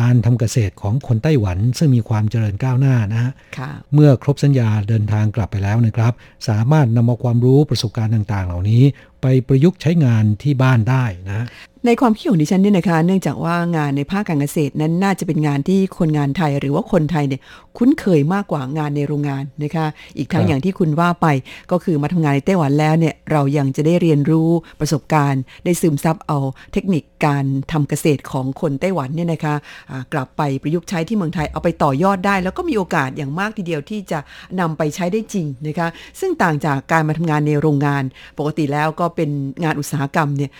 การทำเกษตรของคนไต้หวัน ซึ่งมีความเจริญก้าวหน้านะฮะค่ะเมื่อครบสัญญาเดินทางกลับไปแล้วนะครับ สามารถนำเอาความรู้ประสบการณ์ต่าง ๆ เหล่านี้ ไปประยุกต์ใช้งานที่บ้านได้นะ ในความคิดของดิฉันเนี่ยนะคะ เนื่องจากว่างานในภาคการเกษตรนั้นน่าจะเป็นงานที่คนงานไทยหรือว่าคนไทยเนี่ยคุ้นเคยมากกว่างานในโรงงานนะคะ อีกทั้งอย่างที่คุณว่าไปก็คือมาทำงานในไต้หวันแล้วเนี่ยเรายังจะได้เรียนรู้ประสบการณ์ ได้ซึมซับเอาเทคนิคการทำเกษตรของคนไต้หวันเนี่ยนะคะอ่ากลับไปประยุกต์ใช้ที่เมืองไทยเอาไปต่อยอดได้ แล้วก็มีโอกาสอย่างมากทีเดียวที่จะนำไปใช้ได้จริงนะคะ ซึ่งต่างจากการมาทำงานในโรงงาน ปกติแล้วก็เป็นงานอุตสาหกรรมเนี่ย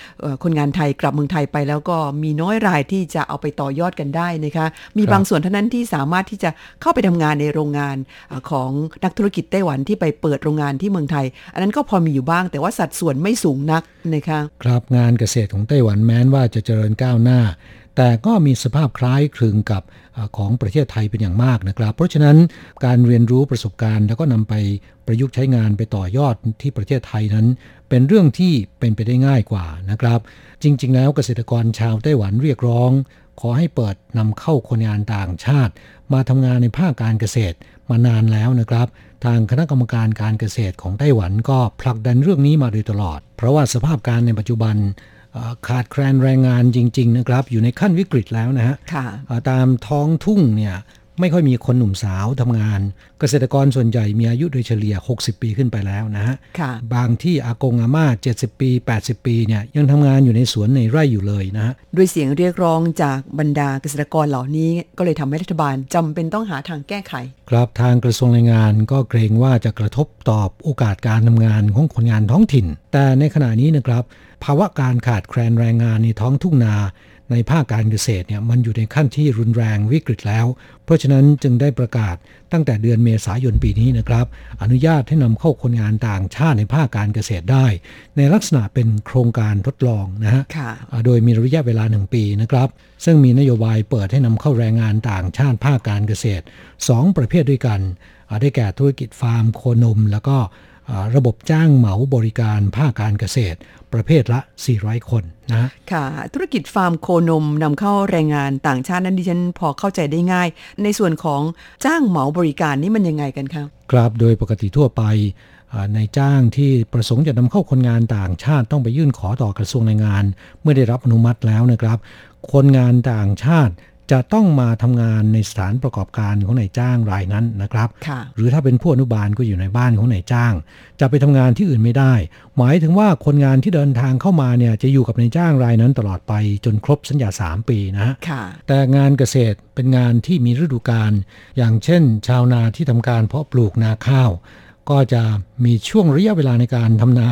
คนงานไทยกลับเมืองไทยไปแล้วก็มีน้อยรายที่จะเอาไปต่อยอดกันได้นะคะมีบางส่วนเท่านั้นที่สามารถที่จะเข้าไปทำงานในโรงงานของนักธุรกิจไต้หวันที่ไปเปิดโรงงานที่เมืองไทย อันนั้นก็พอมีอยู่บ้าง แต่ว่าสัดส่วนไม่สูงนักนะคะครับงานเกษตรของไต้หวันแม้นว่าจะเจริญก้าวหน้า แต่ก็มีสภาพคล้ายคลึงกับของประเทศไทยเป็นอย่างมากนะครับ เพราะฉะนั้นการเรียนรู้ประสบการณ์ แล้วก็นำไปประยุกต์ใช้งานไปต่อยอดที่ประเทศไทยนั้น เป็นเรื่องที่เป็นไปได้ง่ายกว่านะครับ จริง ๆ แล้วเกษตรกรชาวไต้หวันเรียกร้อง ขอให้เปิดนำเข้าคนงานต่างชาติ มาทำงานในภาคการเกษตรมานานแล้วนะครับ ทางคณะกรรมการการเกษตรของไต้หวันก็ผลักดันเรื่องนี้มาโดยตลอด เพราะว่าสภาพการในปัจจุบัน ขาดแคลนแรงงานจริง ๆ นะครับ อยู่ในขั้นวิกฤตแล้วนะฮะค่ะอ่าตามท้องทุ่งเนี่ย ไม่ค่อยมีคนหนุ่มสาวทำงาน เกษตรกรส่วนใหญ่มีอายุโดยเฉลี่ย 60 ปีขึ้นไปแล้วนะฮะค่ะบางที่อากงอาม่า 70 ปี 80 ปีเนี่ยยังทำงานอยู่ในสวนในไร่อยู่เลยนะฮะด้วยเสียงเรียกร้องจากบรรดาเกษตรกรเหล่านี้ ก็เลยทำให้รัฐบาลจำเป็นต้องหาทางแก้ไข ครับทางกระทรวงแรงงานก็เกรงว่าจะกระทบต่อโอกาสการทำงานของคนงานท้องถิ่น แต่ในขณะนี้นะครับภาวะการขาดแคลนแรงงานในท้องทุ่งนา ในภาคการเกษตรเนี่ยมันอยู่ในขั้นที่รุนแรงวิกฤตแล้ว เพราะฉะนั้นจึงได้ประกาศตั้งแต่เดือนเมษายนปีนี้นะครับ อนุญาตให้นำเข้าคนงานต่างชาติในภาคการเกษตรได้ ในลักษณะเป็นโครงการทดลองนะฮะค่ะอ่าโดยมีระยะเวลา1ปีนะครับ ซึ่งมีนโยบายเปิดให้นำเข้าแรงงานต่างชาติภาคการเกษตร 2 ประเภทด้วยกันอ่าได้แก่ธุรกิจฟาร์มโคนมแล้วก็อ่า ระบบจ้างเหมาบริการภาคการเกษตร ประเภทละ 400 คนนะค่ะ ธุรกิจฟาร์มโคนมนำเข้าแรงงานต่างชาตินั้นดิฉันพอเข้าใจได้ง่าย ในส่วนของจ้างเหมาบริการนี่มันยังไงกันคะครับโดยปกติทั่วไปอ่าในจ้างที่ประสงค์จะนำเข้าคนงานต่างชาติต้องไปยื่นขอต่อกระทรวงแรงงาน เมื่อได้รับอนุมัติแล้วนะครับ คนงานต่างชาติ จะต้องมาทำงานในสถานประกอบการของนายจ้างรายนั้นนะครับค่ะหรือถ้าเป็นผู้อนุบาลก็อยู่ในบ้านของนายจ้าง จะไปทำงานที่อื่นไม่ได้ หมายถึงว่าคนงานที่เดินทางเข้ามาเนี่ยจะอยู่กับนายจ้างรายนั้นตลอดไปจนครบสัญญา 3 ปีนะฮะค่ะแต่งานเกษตรเป็นงานที่มีฤดูกาลอย่างเช่น ชาวนาที่ทำการเพาะปลูกนาข้าว ก็จะมีช่วงระยะเวลาในการทำนา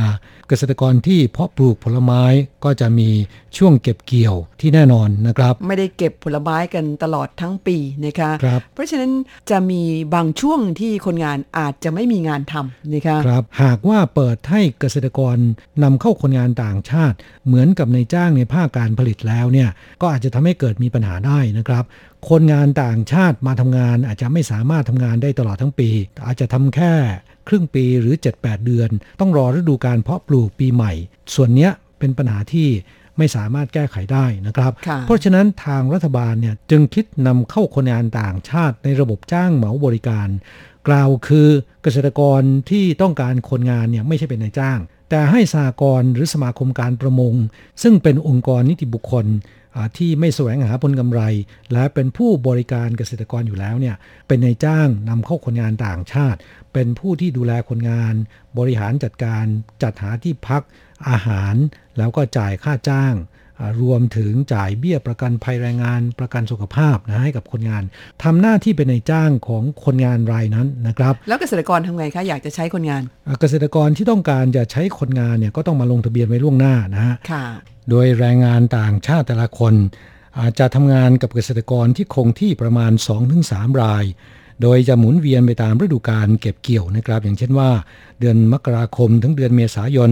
เกษตรกรที่เพาะปลูกผลไม้ก็จะมีช่วงเก็บเกี่ยวที่แน่นอนนะครับ ไม่ได้เก็บผลไม้กันตลอดทั้งปีนะคะครับเพราะฉะนั้นจะมีบางช่วงที่คนงานอาจจะไม่มีงานทำนะคะครับหากว่าเปิดให้เกษตรกรนำเข้าคนงานต่างชาติ เหมือนกับในจ้างในภาคการผลิตแล้วเนี่ยก็อาจจะทำให้เกิดมีปัญหาได้นะครับคนงานต่างชาติมาทำงานอาจจะไม่สามารถทำงานได้ตลอดทั้งปี อาจจะทำแค่ครึ่งปีหรือ 7-8 เดือน ต้องรอฤดูการเพาะปลูกปีใหม่ ส่วนเนี้ยเป็นปัญหาที่ไม่สามารถแก้ไขได้นะครับค่ะเพราะฉะนั้นทางรัฐบาลเนี่ยจึงคิดนำเข้าคนงานต่างชาติในระบบจ้างเหมาบริการ กล่าวคือเกษตรกรที่ต้องการคนงานเนี่ยไม่ใช่เป็นนายจ้าง แต่ให้สหกรณ์หรือสมาคมการประมง ซึ่งเป็นองค์กรนิติบุคคลอ่า ที่ไม่แสวงหาผลกำไร และเป็นผู้บริการเกษตรกรอยู่แล้วเนี่ยเป็นนายจ้างนำเข้าคนงานต่างชาติ เป็นผู้ที่ดูแลคนงาน บริหารจัดการจัดหาที่พักอาหาร แล้วก็จ่ายค่าจ้าง รวมถึงจ่ายเบี้ยประกันภัยแรงงานประกันสุขภาพนะให้กับคนงานทำหน้าที่เป็นนายจ้างของคนงานรายนั้นนะครับ แล้วเกษตรกรทำไงคะอยากจะใช้คนงานอ่าเกษตรกรที่ต้องการจะใช้คนงานเนี่ยก็ต้องมาลงทะเบียนไว้ล่วงหน้านะฮะค่ะโดยแรงงานต่างชาติแต่ละคนอาจจะทำงานกับเกษตรกรที่คงที่ประมาณ 2-3 ราย โดยจะหมุนเวียนไปตามฤดูกาลเก็บเกี่ยวนะครับ อย่างเช่นว่า เดือนมกราคมถึงเดือนเมษายน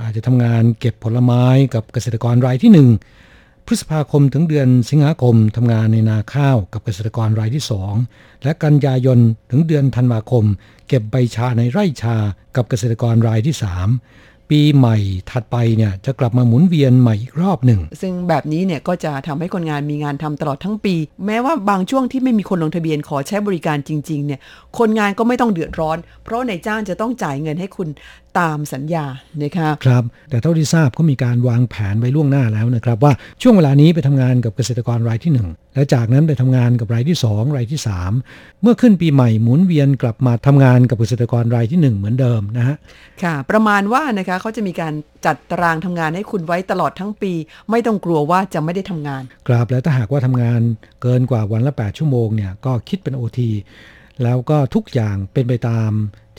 อาจจะทำงานเก็บผลไม้กับเกษตรกรรายที่ 1 พฤษภาคมถึงเดือนสิงหาคมทำงานในนาข้าวกับเกษตรกรรายที่ 2 และกันยายนถึงเดือนธันวาคม เก็บใบชาในไร่ชากับเกษตรกรรายที่ 3 ปีใหม่ถัดไปเนี่ยจะกลับมาหมุนเวียนใหม่อีกรอบหนึ่ง ซึ่งแบบนี้เนี่ยก็จะทำให้คนงานมีงานทำตลอดทั้งปี แม้ว่าบางช่วงที่ไม่มีคนลงทะเบียนขอใช้บริการจริงๆเนี่ยคนงานก็ไม่ต้องเดือดร้อน เพราะนายจ้างจะต้องจ่ายเงินให้คุณตามสัญญานะคะครับแต่เท่าที่ทราบก็มีการวางแผนไว้ล่วงหน้าแล้วนะครับ ว่าช่วงเวลานี้ไปทำงานกับเกษตรกรรายที่ 1 และจากนั้นไปทำงานกับรายที่ 2 รายที่ 3 เมื่อขึ้นปีใหม่หมุนเวียนกลับมาทำงานกับเกษตรกรรายที่ 1 เหมือนเดิมนะฮะค่ะ ประมาณว่านะคะเขาจะมีการจัดตารางทำงานให้คุณไว้ตลอดทั้งปี ไม่ต้องกลัวว่าจะไม่ได้ทำงานครับแล้วถ้าหากว่าทำงานเกินกว่าวันละ 8 ชั่วโมงเนี่ยก็คิดเป็น OT แล้วก็ทุกอย่างเป็นไปตาม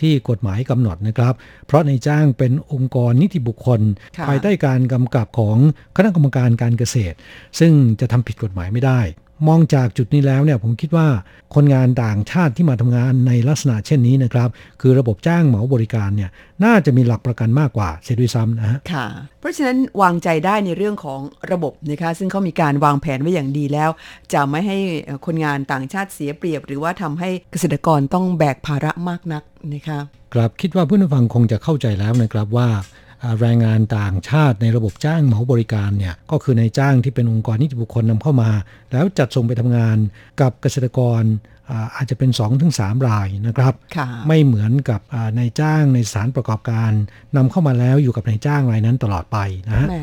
ที่กฎหมายกำหนดนะครับ เพราะในจ้างเป็นองค์กรนิติบุคคลค่ะภายใต้การกำกับของคณะกรรมการการเกษตร ซึ่งจะทำผิดกฎหมายไม่ได้ มองจากจุดนี้แล้วเนี่ยผมคิดว่าคนงานต่างชาติที่มาทำงานในลักษณะเช่นนี้นะครับ คือระบบจ้างเหมาบริการเนี่ยน่าจะมีหลักประกันมากกว่าเสียด้วยซ้ำนะฮะค่ะ เพราะฉะนั้นวางใจได้ในเรื่องของระบบนะคะ ซึ่งเขามีการวางแผนไว้อย่างดีแล้ว จะไม่ให้เอ่อคนงานต่างชาติเสียเปรียบ หรือว่าทำให้เกษตรกรต้องแบกภาระมากนักนะคะครับคิดว่าผู้นฟังคงจะเข้าใจแล้วนะครับว่าอ่า แรงงานต่างชาติในระบบจ้างเหมาบริการเนี่ยก็คือในจ้างที่เป็นองค์กรนิติบุคคลนำเข้ามา แล้วจัดส่งไปทำงานกับเกษตรกรอ่าอาจจะเป็น 2-3 รายนะครับค่ะไม่เหมือนกับอ่านายจ้างในสถานประกอบการนำเข้ามาแล้วอยู่กับนายจ้างรายนั้นตลอดไปนะฮะแหม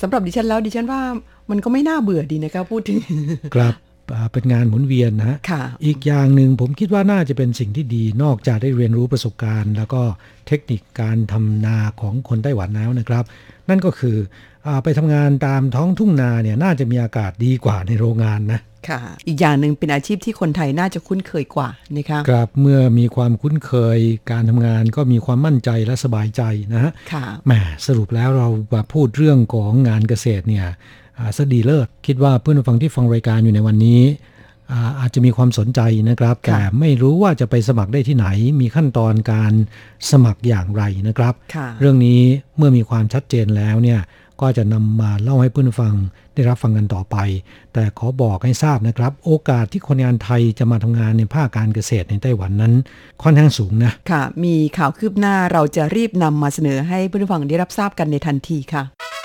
สำหรับดิฉันแล้วดิฉันว่ามันก็ไม่น่าเบื่อดีนะคะพูดถึงครับอ่า เป็นงานหมุนเวียนนะฮะค่ะอีกอย่างหนึ่งผมคิดว่าน่าจะเป็นสิ่งที่ดีนอกจากได้เรียนรู้ประสบการณ์ แล้วก็เทคนิคการทำนาของคนไต้หวันแล้วนะครับ นั่นก็คืออาไปทำงานตามท้องทุ่งนาเนี่ยน่าจะมีอากาศดีกว่าในโรงงานนะค่ะอีกอย่างหนึ่งเป็นอาชีพที่คนไทยน่าจะคุ้นเคยกว่านะคะครับเมื่อมีความคุ้นเคยการทำงานก็มีความมั่นใจและสบายใจนะฮะค่ะแหมสรุปแล้วเรามาพูดเรื่องของงานเกษตรเนี่ยอ่า ซะดีเลิศคิดว่าเพื่อนผู้ฟังที่ฟังรายการอยู่ในวันนี้อ่าอาจจะมีความสนใจนะครับ แต่ไม่รู้ว่าจะไปสมัครได้ที่ไหน มีขั้นตอนการสมัครอย่างไรนะครับค่ะเรื่องนี้เมื่อมีความชัดเจนแล้วเนี่ยก็จะนำมาเล่าให้เพื่อนผู้ฟังได้รับฟังกันต่อไป แต่ขอบอกให้ทราบนะครับ โอกาสที่คนงานไทยจะมาทำงานในภาคการเกษตรในไต้หวันนั้น ค่อนข้างสูงนะ ค่ะ มีข่าวคืบหน้าเราจะรีบนำมาเสนอให้ผู้ฟังได้รับทราบกันในทันทีค่ะ「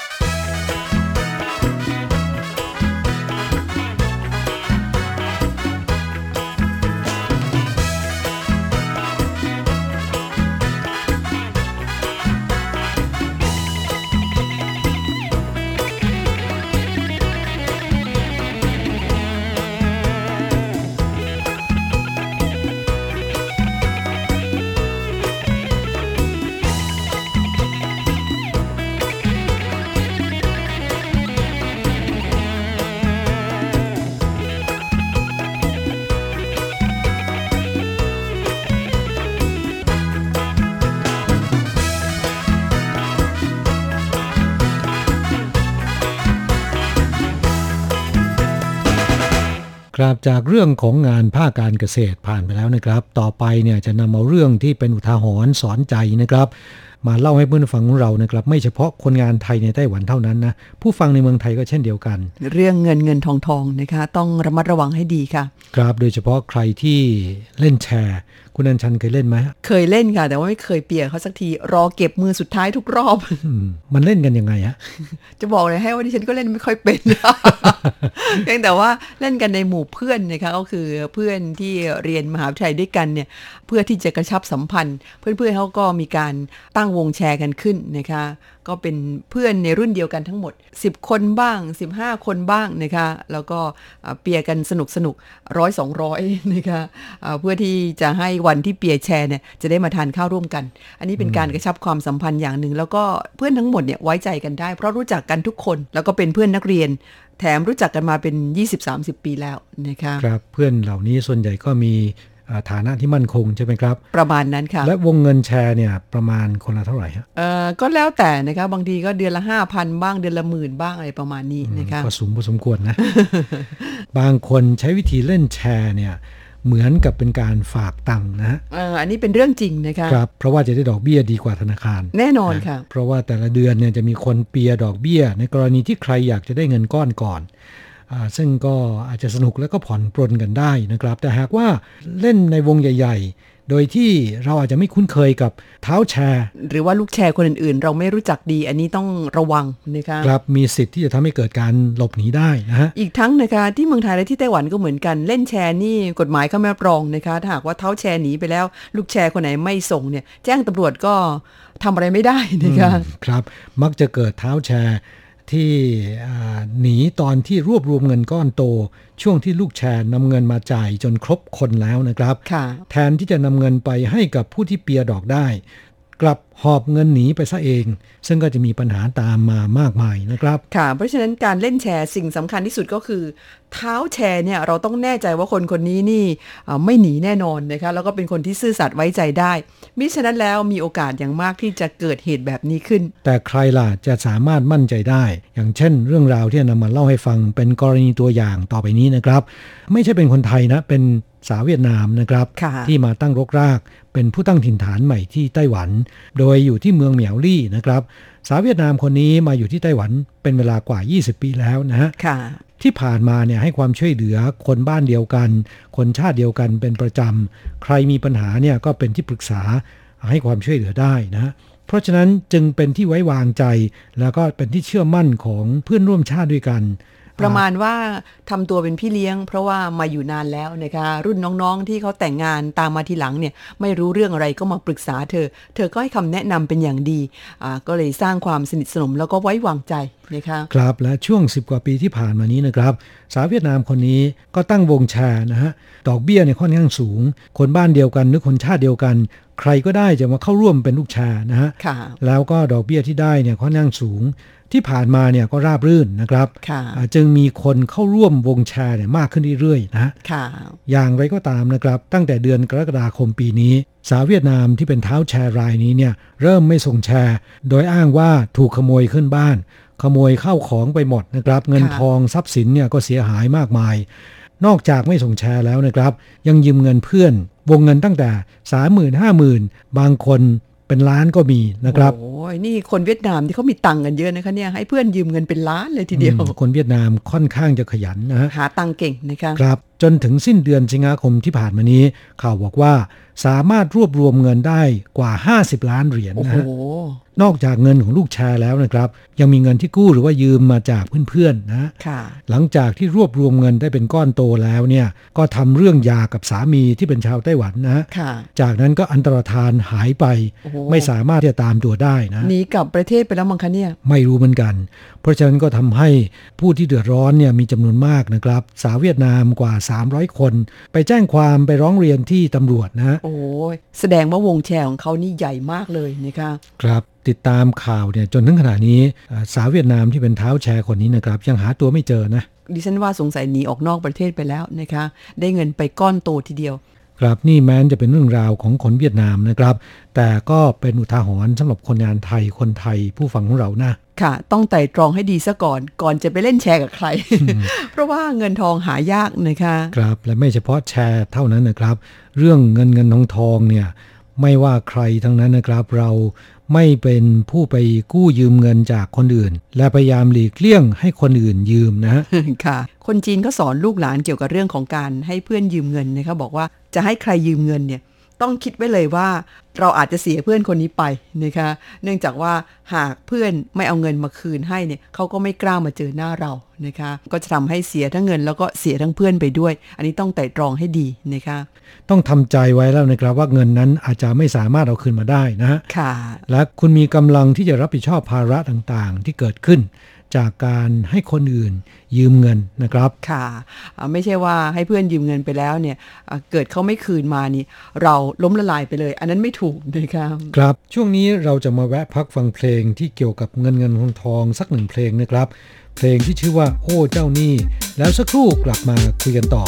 ครับจากเรื่องของงานภาคการเกษตรผ่านไปแล้วนะครับ ต่อไปเนี่ยจะนำเอาเรื่องที่เป็นอุทาหรณ์สอนใจนะครับ มาเล่าให้เพื่อนฟังของเรานะครับไม่เฉพาะคนงานไทยในไต้หวันเท่านั้นนะผู้ฟังในเมืองไทยก็เช่นเดียวกัน เรื่องเงินเงินทองทองนะคะต้องระมัดระวังให้ดีค่ะ ครับโดยเฉพาะใครที่เล่นแชร์ คุณอัญชันเคยเล่นไหมเคยเล่นค่ะ แต่ว่าไม่เคยเปียกเขาสักทีรอเก็บมือสุดท้ายทุกรอบอืมมันเล่นกันยังไงฮะจะบอกเลยให้ว่าดิฉันก็เล่นไม่ค่อยเป็นเพียงแต่ว่าเล่นกันในหมู่เพื่อนนะคะก็คือเพื่อนที่เรียนมหาวิทยาลัยด้วยกันเนี่ยเพื่อที่จะกระชับสัมพันธ์ เพื่อนๆเขาก็มีการตั้งวงแชร์กันขึ้นนะคะ ก็เป็นเพื่อนในรุ่นเดียวกันทั้งหมด 10 คนบ้าง 15 คนบ้างนะคะ แล้วก็เปียกันสนุกสนุกร้อยสองร้อยนะคะเพื่อที่จะให้วันที่เปียแชร์เนี่ยจะได้มาทานข้าวร่วมกัน อันนี้เป็นการกระชับความสัมพันธ์อย่างหนึ่ง แล้วก็เพื่อนทั้งหมดเนี่ยไว้ใจกันได้ เพราะรู้จักกันทุกคน แล้วก็เป็นเพื่อนนักเรียน แถมรู้จักกันมาเป็น 20-30 ปีแล้วนะคะครับเพื่อนเหล่านี้ส่วนใหญ่ก็มี ฐานะที่มั่นคงใช่ไหมครับ ประมาณนั้นค่ะ และวงเงินแชร์เนี่ยประมาณคนละเท่าไหร่ฮะเอ่อก็แล้วแต่นะคะบางทีก็เดือนละ 5,000 บ้างเดือนละหมื่นบ้างอะไรประมาณนี้นะคะก็สูงพอสมควรนะ บางคนใช้วิธีเล่นแชร์เนี่ยเหมือนกับเป็นการฝากตังค์นะฮะเอออันนี้เป็นเรื่องจริงนะคะครับเพราะว่าจะได้ดอกเบี้ยดีกว่าธนาคาร แน่นอนค่ะ เพราะว่าแต่ละเดือนเนี่ยจะมีคนเปียดอกเบี้ย ในกรณีที่ใครอยากจะได้เงินก้อนก่อนอ่า ซึ่งก็อาจจะสนุกแล้วก็ผ่อนปรนกันได้นะครับ แต่หากว่าเล่นในวงใหญ่ ๆ โดยที่เราอาจจะไม่คุ้นเคยกับเท้าแชร์ หรือว่าลูกแชร์คนอื่นๆ เราไม่รู้จักดีอันนี้ต้องระวังนะคะครับมีสิทธิ์ที่จะทำให้เกิดการหลบหนีได้นะฮะอีกทั้งนะคะที่เมืองไทยและที่ไต้หวันก็เหมือนกันเล่นแชร์นี่กฎหมายเขาไม่รับรองนะคะถ้าหากว่าเท้าแชร์หนีไปแล้ว ลูกแชร์คนไหนไม่ส่งเนี่ยแจ้งตำรวจก็ทำอะไรไม่ได้นะคะครับ มักจะเกิดเท้าแชร์ ที่หนีตอนที่รวบรวมเงินก้อนโต ช่วงที่ลูกแชร์นำเงินมาจ่ายจนครบคนแล้วนะครับ แทนที่จะนำเงินไปให้กับผู้ที่เปียดอกได้ กลับหอบเงินหนีไปซะเอง ซึ่งก็จะมีปัญหาตามมามากมายนะครับ ค่ะ เพราะฉะนั้นการเล่นแชร์สิ่งสำคัญที่สุดก็คือ เท้าแชร์เนี่ยเราต้องแน่ใจว่าคนคนนี้นี่ไม่หนีแน่นอนนะคะแล้วก็เป็นคนที่ซื่อสัตย์ไว้ใจได้ มิฉะนั้นแล้วมีโอกาสอย่างมากที่จะเกิดเหตุแบบนี้ขึ้น แต่ใครล่ะจะสามารถมั่นใจได้ อย่างเช่น เรื่องราวที่นำมาเล่าให้ฟังเป็นกรณีตัวอย่างต่อไปนี้นะครับ ไม่ใช่เป็นคนไทยนะเป็น สาวเวียดนามนะครับ ที่มาตั้งรกราก เป็นผู้ตั้งถิ่นฐานใหม่ที่ไต้หวัน โดยอยู่ที่เมืองเหมียวลี่นะครับ สาวเวียดนามคนนี้มาอยู่ที่ไต้หวันเป็นเวลากว่า 20 ปีแล้วนะฮะที่ผ่านมาเนี่ยให้ความช่วยเหลือคนบ้านเดียวกัน คนชาติเดียวกันเป็นประจำ ใครมีปัญหาเนี่ยก็เป็นที่ปรึกษาให้ความช่วยเหลือได้นะเพราะฉะนั้นจึงเป็นที่ไว้วางใจ แล้วก็เป็นที่เชื่อมั่นของเพื่อนร่วมชาติด้วยกัน ประมาณว่าทำตัวเป็นพี่เลี้ยง เพราะว่ามาอยู่นานแล้วนะคะรุ่นน้องๆที่เขาแต่งงานตามมาทีหลังเนี่ยไม่รู้เรื่องอะไรก็มาปรึกษาเธอ เธอก็ให้คำแนะนำเป็นอย่างดีอ่าก็เลยสร้างความสนิทสนมแล้วก็ไว้วางใจนะคะครับและช่วง 10 กว่าปีที่ผ่านมานี้นะครับสาวเวียดนามคนนี้ก็ตั้งวงแชร์นะฮะดอกเบี้ยเนี่ยค่อนข้างสูง คนบ้านเดียวกันหรือคนชาติเดียวกัน ใครก็ได้จะมาเข้าร่วมเป็นลูกแชร์นะฮะแล้วก็ดอกเบี้ยที่ได้เนี่ยค่อนข้างสูง ที่ผ่านมาเนี่ยก็ราบรื่นนะครับ จึงมีคนเข้าร่วมวงแชร์เนี่ยมากขึ้นเรื่อยๆนะอย่างไรก็ตามนะครับ ตั้งแต่เดือนกรกฎาคมปีนี้ สาวเวียดนามที่เป็นเท้าแชร์รายนี้เนี่ยเริ่มไม่ส่งแชร์ โดยอ้างว่าถูกขโมยขึ้นบ้าน ขโมยเข้าของไปหมดนะครับ เงินทองทรัพย์สินเนี่ยก็เสียหายมากมายนอกจากไม่ส่งแชร์แล้วนะครับ ยังยืมเงินเพื่อน วงเงินตั้งแต่30,000 50,000บางคนเป็นล้านก็มีนะครับโอ้ยนี่คนเวียดนามที่เขามีตังค์กันเยอะนะคะเนี่ยให้เพื่อนยืมเงินเป็นล้านเลยทีเดียว คนเวียดนามค่อนข้างจะขยันนะฮะหาตังค์เก่งนะคะครับ จนถึงสิ้นเดือนสิงหาคมที่ผ่านมานี้ ข่าวบอกว่าสามารถรวบรวมเงินได้กว่า 50 ล้านเหรียญนะฮะนอกจากเงินของลูกแชร์แล้วนะครับ ยังมีเงินที่กู้หรือว่ายืมมาจากเพื่อนๆนะหลังจากที่รวบรวมเงินได้เป็นก้อนโตแล้วเนี่ยก็ทำเรื่องหยากับสามีที่เป็นชาวไต้หวันนะจากนั้นก็อันตรธานหายไป ไม่สามารถที่จะตามตัวได้นะหนีกลับประเทศไปแล้วมั้งคะเนี่ยไม่รู้เหมือนกัน เพราะฉะนั้นก็ทำให้ผู้ที่เดือดร้อนเนี่ยมีจำนวนมากนะครับ สาวเวียดนามกว่า 300 คน ไปแจ้งความไปร้องเรียนที่ตำรวจนะโอ้แสดงว่าวงแชร์ของเขานี่ใหญ่มากเลยนะคะครับติดตามข่าวเนี่ยจนถึงขณะนี้สาวเวียดนามที่เป็นเท้าแชร์คนนี้นะครับ ยังหาตัวไม่เจอนะดิฉันว่าสงสัยหนีออกนอกประเทศไปแล้วนะคะ ได้เงินไปก้อนโตทีเดียว ครับนี่แม้นจะเป็นเรื่องราวของคนเวียดนามนะครับ แต่ก็เป็นอุทาหรณ์สำหรับคนงานไทยคนไทยผู้ฟังของเรานะค่ะ ต้องไต่ตรองให้ดีซะก่อนก่อนจะไปเล่นแชร์กับใคร เพราะว่าเงินทองหายากนะคะครับและไม่เฉพาะแชร์เท่านั้นนะครับ เรื่องเงินเงินทองทองเนี่ยไม่ว่าใครทั้งนั้นนะครับ เรา ไม่เป็นผู้ไปกู้ยืมเงินจากคนอื่น และพยายามหลีกเลี่ยงให้คนอื่นยืมนะฮะค่ะ คนจีนก็สอนลูกหลานเกี่ยวกับเรื่องของการให้เพื่อนยืมเงินนะคะบอกว่าจะให้ใครยืมเงินเนี่ย ต้องคิดไว้เลยว่าเราอาจจะเสียเพื่อนคนนี้ไปนะคะ เนื่องจากว่าหากเพื่อนไม่เอาเงินมาคืนให้เนี่ยเขาก็ไม่กล้ามาเจอหน้าเรานะคะ ก็จะทำให้เสียทั้งเงินแล้วก็เสียทั้งเพื่อนไปด้วย อันนี้ต้องไต่ตรองให้ดีนะคะ ต้องทำใจไว้แล้วนะครับว่าเงินนั้นอาจจะไม่สามารถเอาคืนมาได้นะฮะค่ะ และคุณมีกำลังที่จะรับผิดชอบภาระต่างๆ ที่เกิดขึ้น จากการให้คนอื่นยืมเงินนะครับ ค่ะอ่าไม่ใช่ว่าให้เพื่อนยืมเงินไปแล้วเนี่ยอ่าเกิดเขาไม่คืนมานี่ เราล้มละลายไปเลย อันนั้นไม่ถูกนะคะครับช่วงนี้เราจะมาแวะพักฟังเพลงที่เกี่ยวกับเงินเงินทองทองสักหนึ่งเพลงนะครับ เพลงที่ชื่อว่าโอ้เจ้าหนี่แล้วสักครู่กลับมาคุยกันต่อ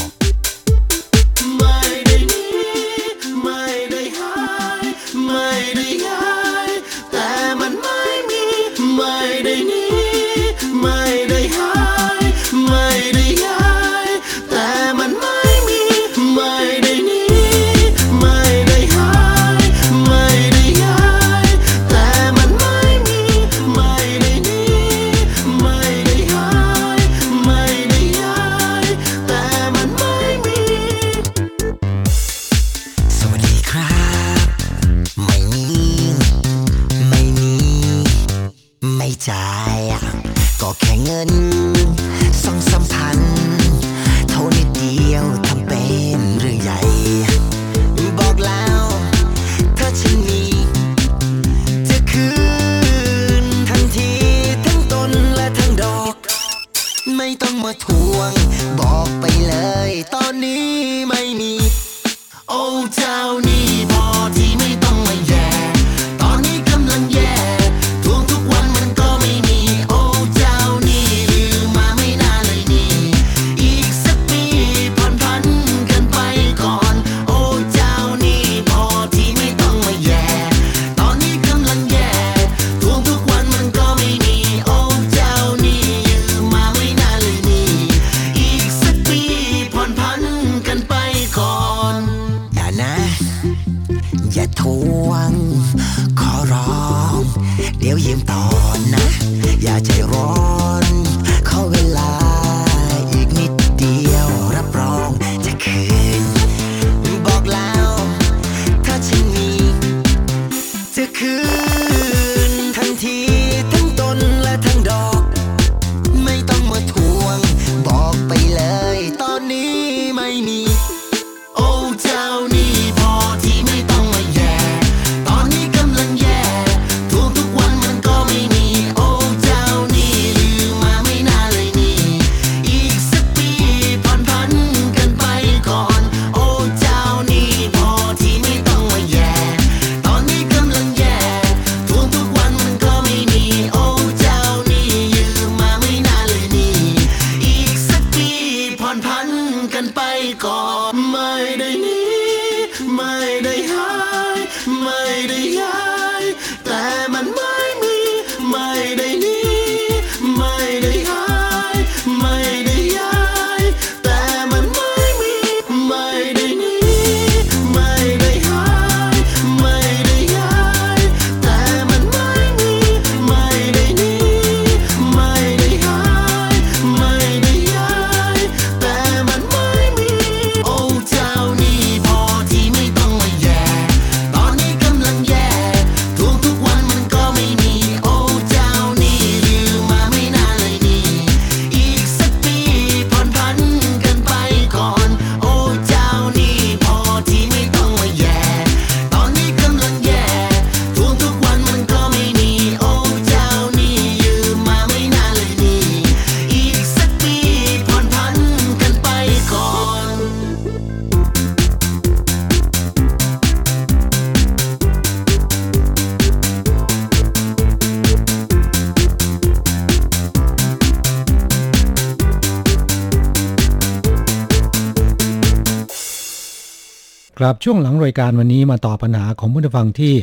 ครับช่วงหลังรายการวันนี้มาตอบปัญหาของผู้ฟังที่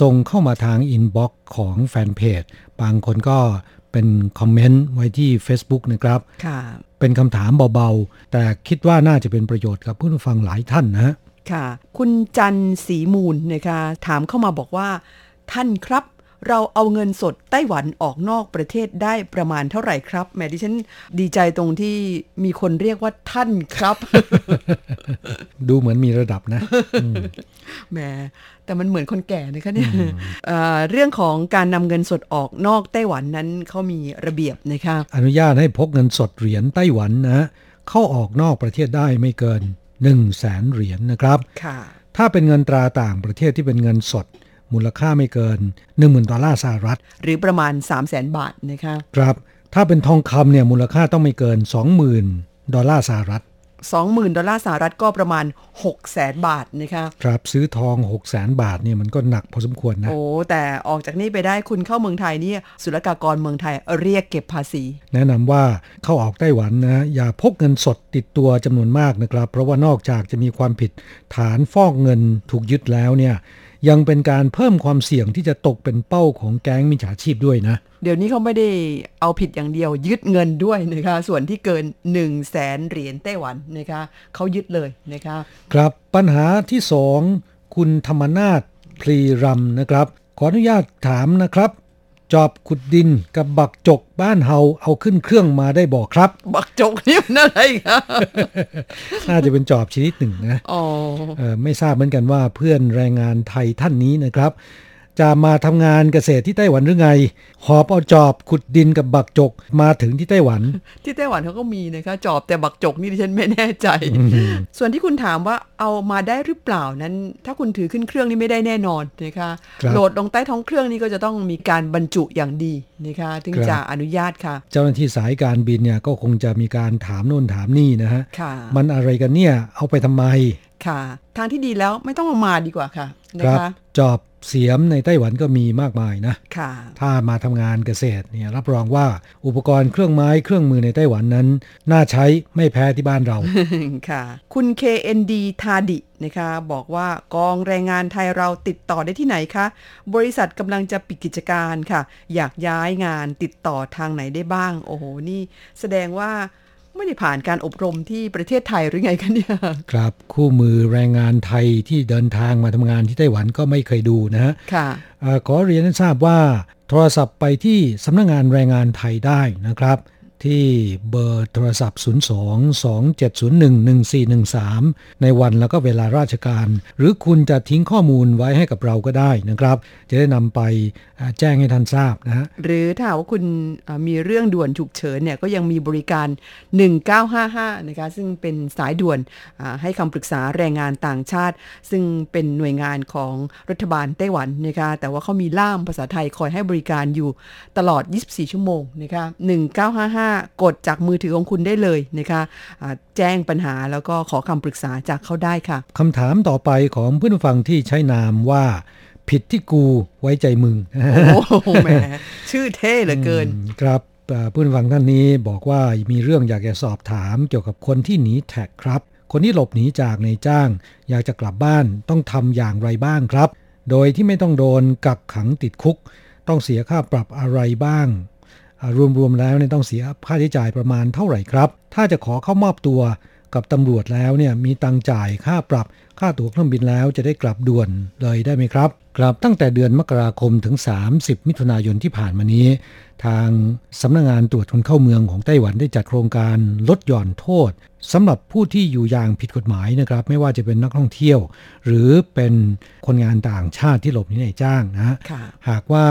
ส่งเข้ามาทาง inbox ของแฟนเพจ บางคนก็เป็น comment ไว้ที่ Facebook นะครับค่ะเป็นคำถามเบาๆ แต่คิดว่าน่าจะเป็นประโยชน์กับผู้ฟังหลายท่านนะค่ะ คุณจันสีมูลนะคะ ถามเข้ามาบอกว่า ท่านครับ เราเอาเงินสดไต้หวันออกนอกประเทศได้ประมาณเท่าไหร่ครับแหมดิฉันดีใจตรงที่มีคนเรียกว่าท่านครับ ดูเหมือนมีระดับนะอืมแหมแต่มันเหมือนคนแก่นะคะเนี่ยเอ่อเรื่องของการนำเงินสดออกนอกไต้หวันนั้นเขามีระเบียบนะคะอนุญาตให้พกเงินสดเหรียญไต้หวันนะเข้าออกนอกประเทศได้ไม่เกิน1 0 0 0 0แสนเหรียญนะครับค่ะถ้าเป็นเงินตราต่างประเทศที่เป็นเงินสด มูลค่าไม่เกิน 10,000 ดอลลาร์สหรัฐ หรือประมาณ 3 0 0แสนบาทนะคะครับ ถ้าเป็นทองคำเนี่ยมูลค่าต้องไม่เกิน 20,000 ดอลลาร์สหรัฐ 20,000 ดอลลาร์สหรัฐก็ประมาณ 6 0แสนบาทนะคะครับซื้อทอง 6 0 0 0 0 0บาทเนี่ยมันก็หนักพอสมควรนะ โอ้ แต่ออกจากนี่ไปได้คุณเข้าเมืองไทยเนี่ยศุลกากรเมืองไทยเรียกเก็บภาษี แนะนำว่าเข้าออกไต้หวันนะอย่าพกเงินสดติดตัวจำนวนมากนะครับ เพราะว่านอกจากจะมีความผิดฐานฟอกเงินถูกยึดแล้วเนี่ย ยังเป็นการเพิ่มความเสี่ยงที่จะตกเป็นเป้าของแก๊งมิจฉาชีพด้วยนะ เดี๋ยวนี้เขาไม่ได้เอาผิดอย่างเดียว ยึดเงินด้วยนะคะ ส่วนที่เกิน 1 0 0 0 0แสนเหรียญไต้หวันนะคะเขายึดเลยนะคะ ครับปัญหาที่สองคุณธรรมนาถพลีรำนะครับ ขออนุญาตถามนะครับ จอบขุดดินกับบักจกบ้านเฮาเอาขึ้นเครื่องมาได้บอกครับ บักจกนี่มันอะไรคะน่าจะเป็นจอบชนิดหนึ่งนะอ๋อเออไม่ทราบเหมือนกันว่าเพื่อนแรงงานไทยท่านนี้นะครับ จะมาทำงานเกษตรที่ไต้หวันหรือไง หอบเอาจอบขุดดินกับบักจกมาถึงที่ไต้หวัน ที่ไต้หวันเขาก็มีนะคะ จอบแต่บักจกนี่ดิฉันไม่แน่ใจ ส่วนที่คุณถามว่าเอามาได้หรือเปล่านั้น ถ้าคุณถือขึ้นเครื่องนี่ไม่ได้แน่นอนนะคะครับโหลดลงใต้ท้องเครื่องนี่ก็จะต้องมีการบรรจุอย่างดีนะคะถึงครับจะอนุญาตค่ะ เจ้าหน้าที่สายการบินเนี่ยก็คงจะมีการถามโน่นถามนี่นะฮะค่ะมันอะไรกันเนี่ยเอาไปทำไม ค่ะ ทางที่ดีแล้วไม่ต้องเอามาดีกว่าค่ะนะครับคะจอบเสียมในไต้หวันก็มีมากมายนะค่ะถ้ามาทำงานเกษตรเนี่ยรับรองว่าอุปกรณ์เครื่องไม้เครื่องมือในไต้หวันนั้น น่าใช้ไม่แพ้ที่บ้านเรา ค่ะ คุณ KND ทาดินะคะ บอกว่ากองแรงงานไทยเราติดต่อได้ที่ไหนคะ บริษัทกำลังจะปิดกิจการค่ะ อยากย้ายงานติดต่อทางไหนได้บ้าง โอ้โห นี่แสดงว่า ไม่ได้ผ่านการอบรมที่ประเทศไทยหรือไงคะเนี่ยครับคู่มือแรงงานไทยที่เดินทางมาทำงานที่ไต้หวันก็ไม่เคยดูนะฮะค่ะเอ่อขอเรียนให้ทราบว่า โทรศัพท์ไปที่สำนักงงานแรงงานไทยได้นะครับ ที่เบอร์โทรศัพท์ 02-2701-1413 ในวันแล้วก็เวลาราชการ หรือคุณจะทิ้งข้อมูลไว้ให้กับเราก็ได้นะครับ จะได้นำไปแจ้งให้ท่านทราบนะฮะหรือถ้าหากว่าคุณมีเรื่องด่วนฉุกเฉินเนี่ยก็ยังมีบริการ 1955 นะคะซึ่งเป็นสายด่วนให้คำปรึกษาแรงงานต่างชาติ ซึ่งเป็นหน่วยงานของรัฐบาลไต้หวันนะคะแต่ว่าเขามีล่ามภาษาไทยคอยให้บริการอยู่ตลอด 24 ชั่วโมงนะคะ1955กดจากมือถือของคุณได้เลยนะคะอ่าแจ้งปัญหาแล้วก็ขอคำปรึกษาจากเขาได้ค่ะคำถามต่อไปของเพื่อนผู้ฟังที่ใช้นามว่าผิดที่กูไว้ใจมึง โอ้โหแหมชื่อเท่เหลือเกิน ครับเอ่อผู้ฟังท่านนี้บอกว่ามีเรื่องอยากจะสอบถามเกี่ยวกับคนที่หนีแท็กครับ คนที่หลบหนีจากในจ้าง อยากจะกลับบ้านต้องทำอย่างไรบ้างครับ โดยที่ไม่ต้องโดนกักขังติดคุก ต้องเสียค่าปรับอะไรบ้างอ่า รวมๆแล้วเนี่ยต้องเสียค่าใช้จ่ายประมาณเท่าไหร่ครับ ถ้าจะขอเข้ามอบตัวกับตำรวจแล้วเนี่ยมีตังค์จ่ายค่าปรับค่าตั๋วเครื่องบินแล้วจะได้กลับด่วนเลยได้ไหมครับครับตั้งแต่เดือนมกราคมถึง 30 มิถุนายนที่ผ่านมานี้ ทางสำนักงงานตรวจคนเข้าเมืองของไต้หวันได้จัดโครงการลดหย่อนโทษสำหรับผู้ที่อยู่อย่างผิดกฎหมายนะครับ ไม่ว่าจะเป็นนักท่องเที่ยว หรือเป็นคนงานต่างชาติที่หลบหนีในจ้างนะค่ะหากว่า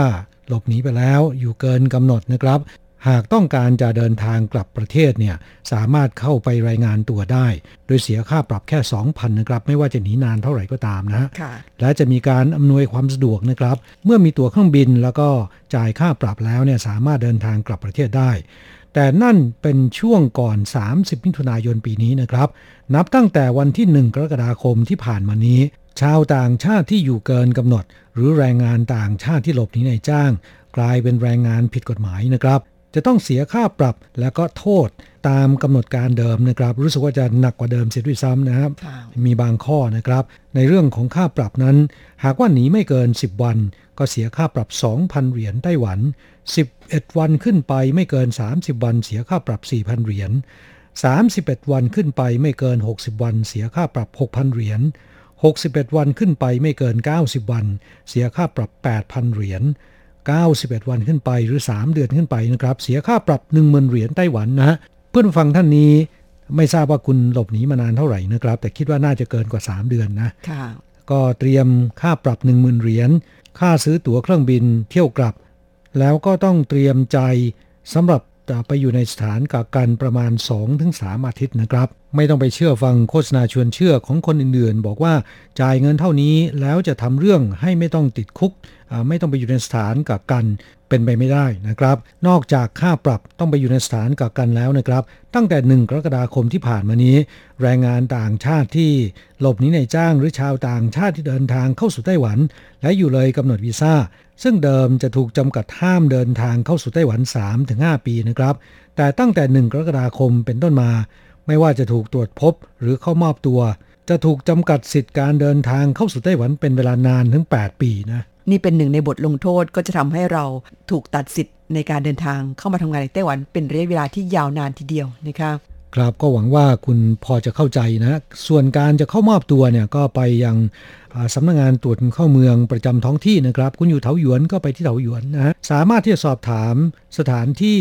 หลบหนีไปแล้วอยู่เกินกำหนดนะครับ หากต้องการจะเดินทางกลับประเทศเนี่ยสามารถเข้าไปรายงานตัวได้ โดยเสียค่าปรับแค่ 2,000นะครับไม่ว่าจะหนีนานเท่าไหร่ก็ตามนะค่ะและจะมีการอำนวยความสะดวกนะครับ เมื่อมีตั๋วเครื่องบินแล้วก็จ่ายค่าปรับแล้วเนี่ยสามารถเดินทางกลับประเทศได้แต่นั่นเป็นช่วงก่อน 30 มิถุนายนปีนี้นะครับ นับตั้งแต่วันที่ 1 กรกฎาคมที่ผ่านมานี้ ชาวต่างชาติที่อยู่เกินกำหนด หรือแรงงานต่างชาติที่หลบหนีในจ้าง กลายเป็นแรงงานผิดกฎหมายนะครับ จะต้องเสียค่าปรับและก็โทษตามกำหนดการเดิมนะครับ รู้สึกว่าจะหนักกว่าเดิมเสียด้วยซ้ำนะครับ มีบางข้อนะครับ ในเรื่องของค่าปรับนั้น หากว่าหนีไม่เกิน 10 วัน ก็เสียค่าปรับ 2,000 เหรียญไต้หวัน 11 วันขึ้นไปไม่เกิน 30 วัน เสียค่าปรับ 4,000 เหรียญ31 วันขึ้นไปไม่เกิน 60 วัน เสียค่าปรับ 6,000 เหรียญ 61 วันขึ้นไปไม่เกิน 90 วัน เสียค่าปรับ 8,000 เหรียญ 91 วันขึ้นไปหรือ 3 เดือนขึ้นไปนะครับ เสียค่าปรับ 10,000 เหรียญไต้หวันนะฮะ เพื่อนฟังท่านนี้ไม่ทราบว่าคุณหลบหนีมานานเท่าไหร่นะครับ แต่คิดว่าน่าจะเกินกว่า 3 เดือนนะค่ะก็เตรียมค่าปรับ 10,000 เหรียญ ค่าซื้อตั๋วเครื่องบินเที่ยวกลับ แล้วก็ต้องเตรียมใจสำหรับไปอยู่ในสถานกักกันประมาณ 2-3 อาทิตย์นะครับ ไม่ต้องไปเชื่อฟังโฆษณาชวนเชื่อของคนอื่นๆ บอกว่าจ่ายเงินเท่านี้แล้วจะทำเรื่องให้ไม่ต้องติดคุก ไม่ต้องไปอยู่ในสถานกักกันเป็นไปไม่ได้นะครับ นอกจากค่าปรับต้องไปอยู่ในสถานกักกันแล้วนะครับ ตั้งแต่ 1 กรกฎาคมที่ผ่านมานี้ แรงงานต่างชาติที่หลบหนีในจ้างหรือชาวต่างชาติที่เดินทางเข้าสู่ไต้หวัน และอยู่เลยกำหนดวีซ่า ซึ่งเดิมจะถูกจำกัดห้ามเดินทางเข้าสู่ไต้หวัน 3-5 ปีนะครับ แต่ตั้งแต่ 1 กรกฎาคมเป็นต้นมา ไม่ว่าจะถูกตรวจพบหรือเข้ามอบตัว จะถูกจำกัดสิทธิการเดินทางเข้าสู่ไต้หวันเป็นเวลานานถึง 8 ปีนะ นี่เป็นหนึ่งในบทลงโทษก็จะทำให้เราถูกตัดสิทธิ์ในการเดินทางเข้ามาทำงานในไต้หวันเป็นระยะเวลาที่ยาวนานทีเดียวนะคะครับก็หวังว่าคุณพอจะเข้าใจนะ ส่วนการจะเข้ามอบตัวเนี่ยก็ไปยังสำนักงงานตรวจคนเข้าเมืองประจำท้องที่นะครับ คุณอยู่เถาหยวนก็ไปที่เถาหยวนนะฮะสามารถที่จะสอบถามสถานที่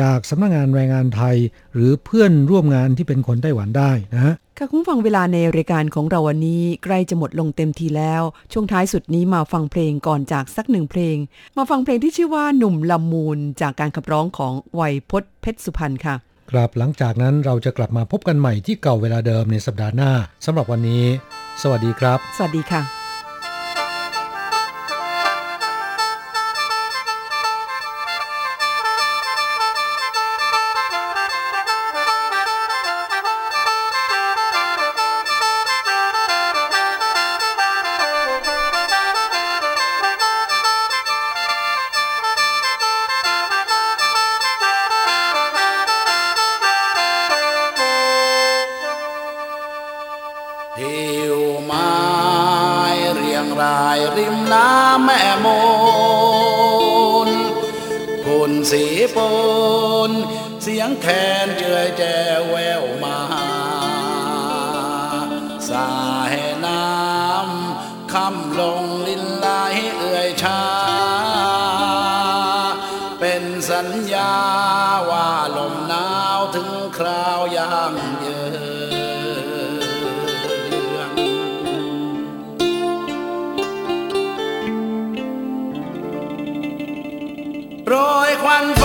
จากสำนักงงานแรงงานไทย หรือเพื่อนร่วมงานที่เป็นคนไต้หวันได้นะฮะค่ะคุณฟังเวลาในรายการของเราวันนี้ใกล้จะหมดลงเต็มทีแล้ว ช่วงท้ายสุดนี้มาฟังเพลงก่อนจากสักหนึ่งเพลง มาฟังเพลงที่ชื่อว่าหนุ่มลำมูลจากการขับร้องของไวยพจน์เพชรสุพรรณค่ะครับหลังจากนั้นเราจะกลับมาพบกันใหม่ที่เก่าเวลาเดิมในสัปดาห์หน้าสำหรับวันนี้ สวัสดีครับ สวัสดีค่ะ งแคนเจือยแจวแววมาสายน้ำคำลงลินไหลเอื่อยชา เป็นสัญญาว่าลมหนาวถึงคราวยามเยือนโรยควันไฟ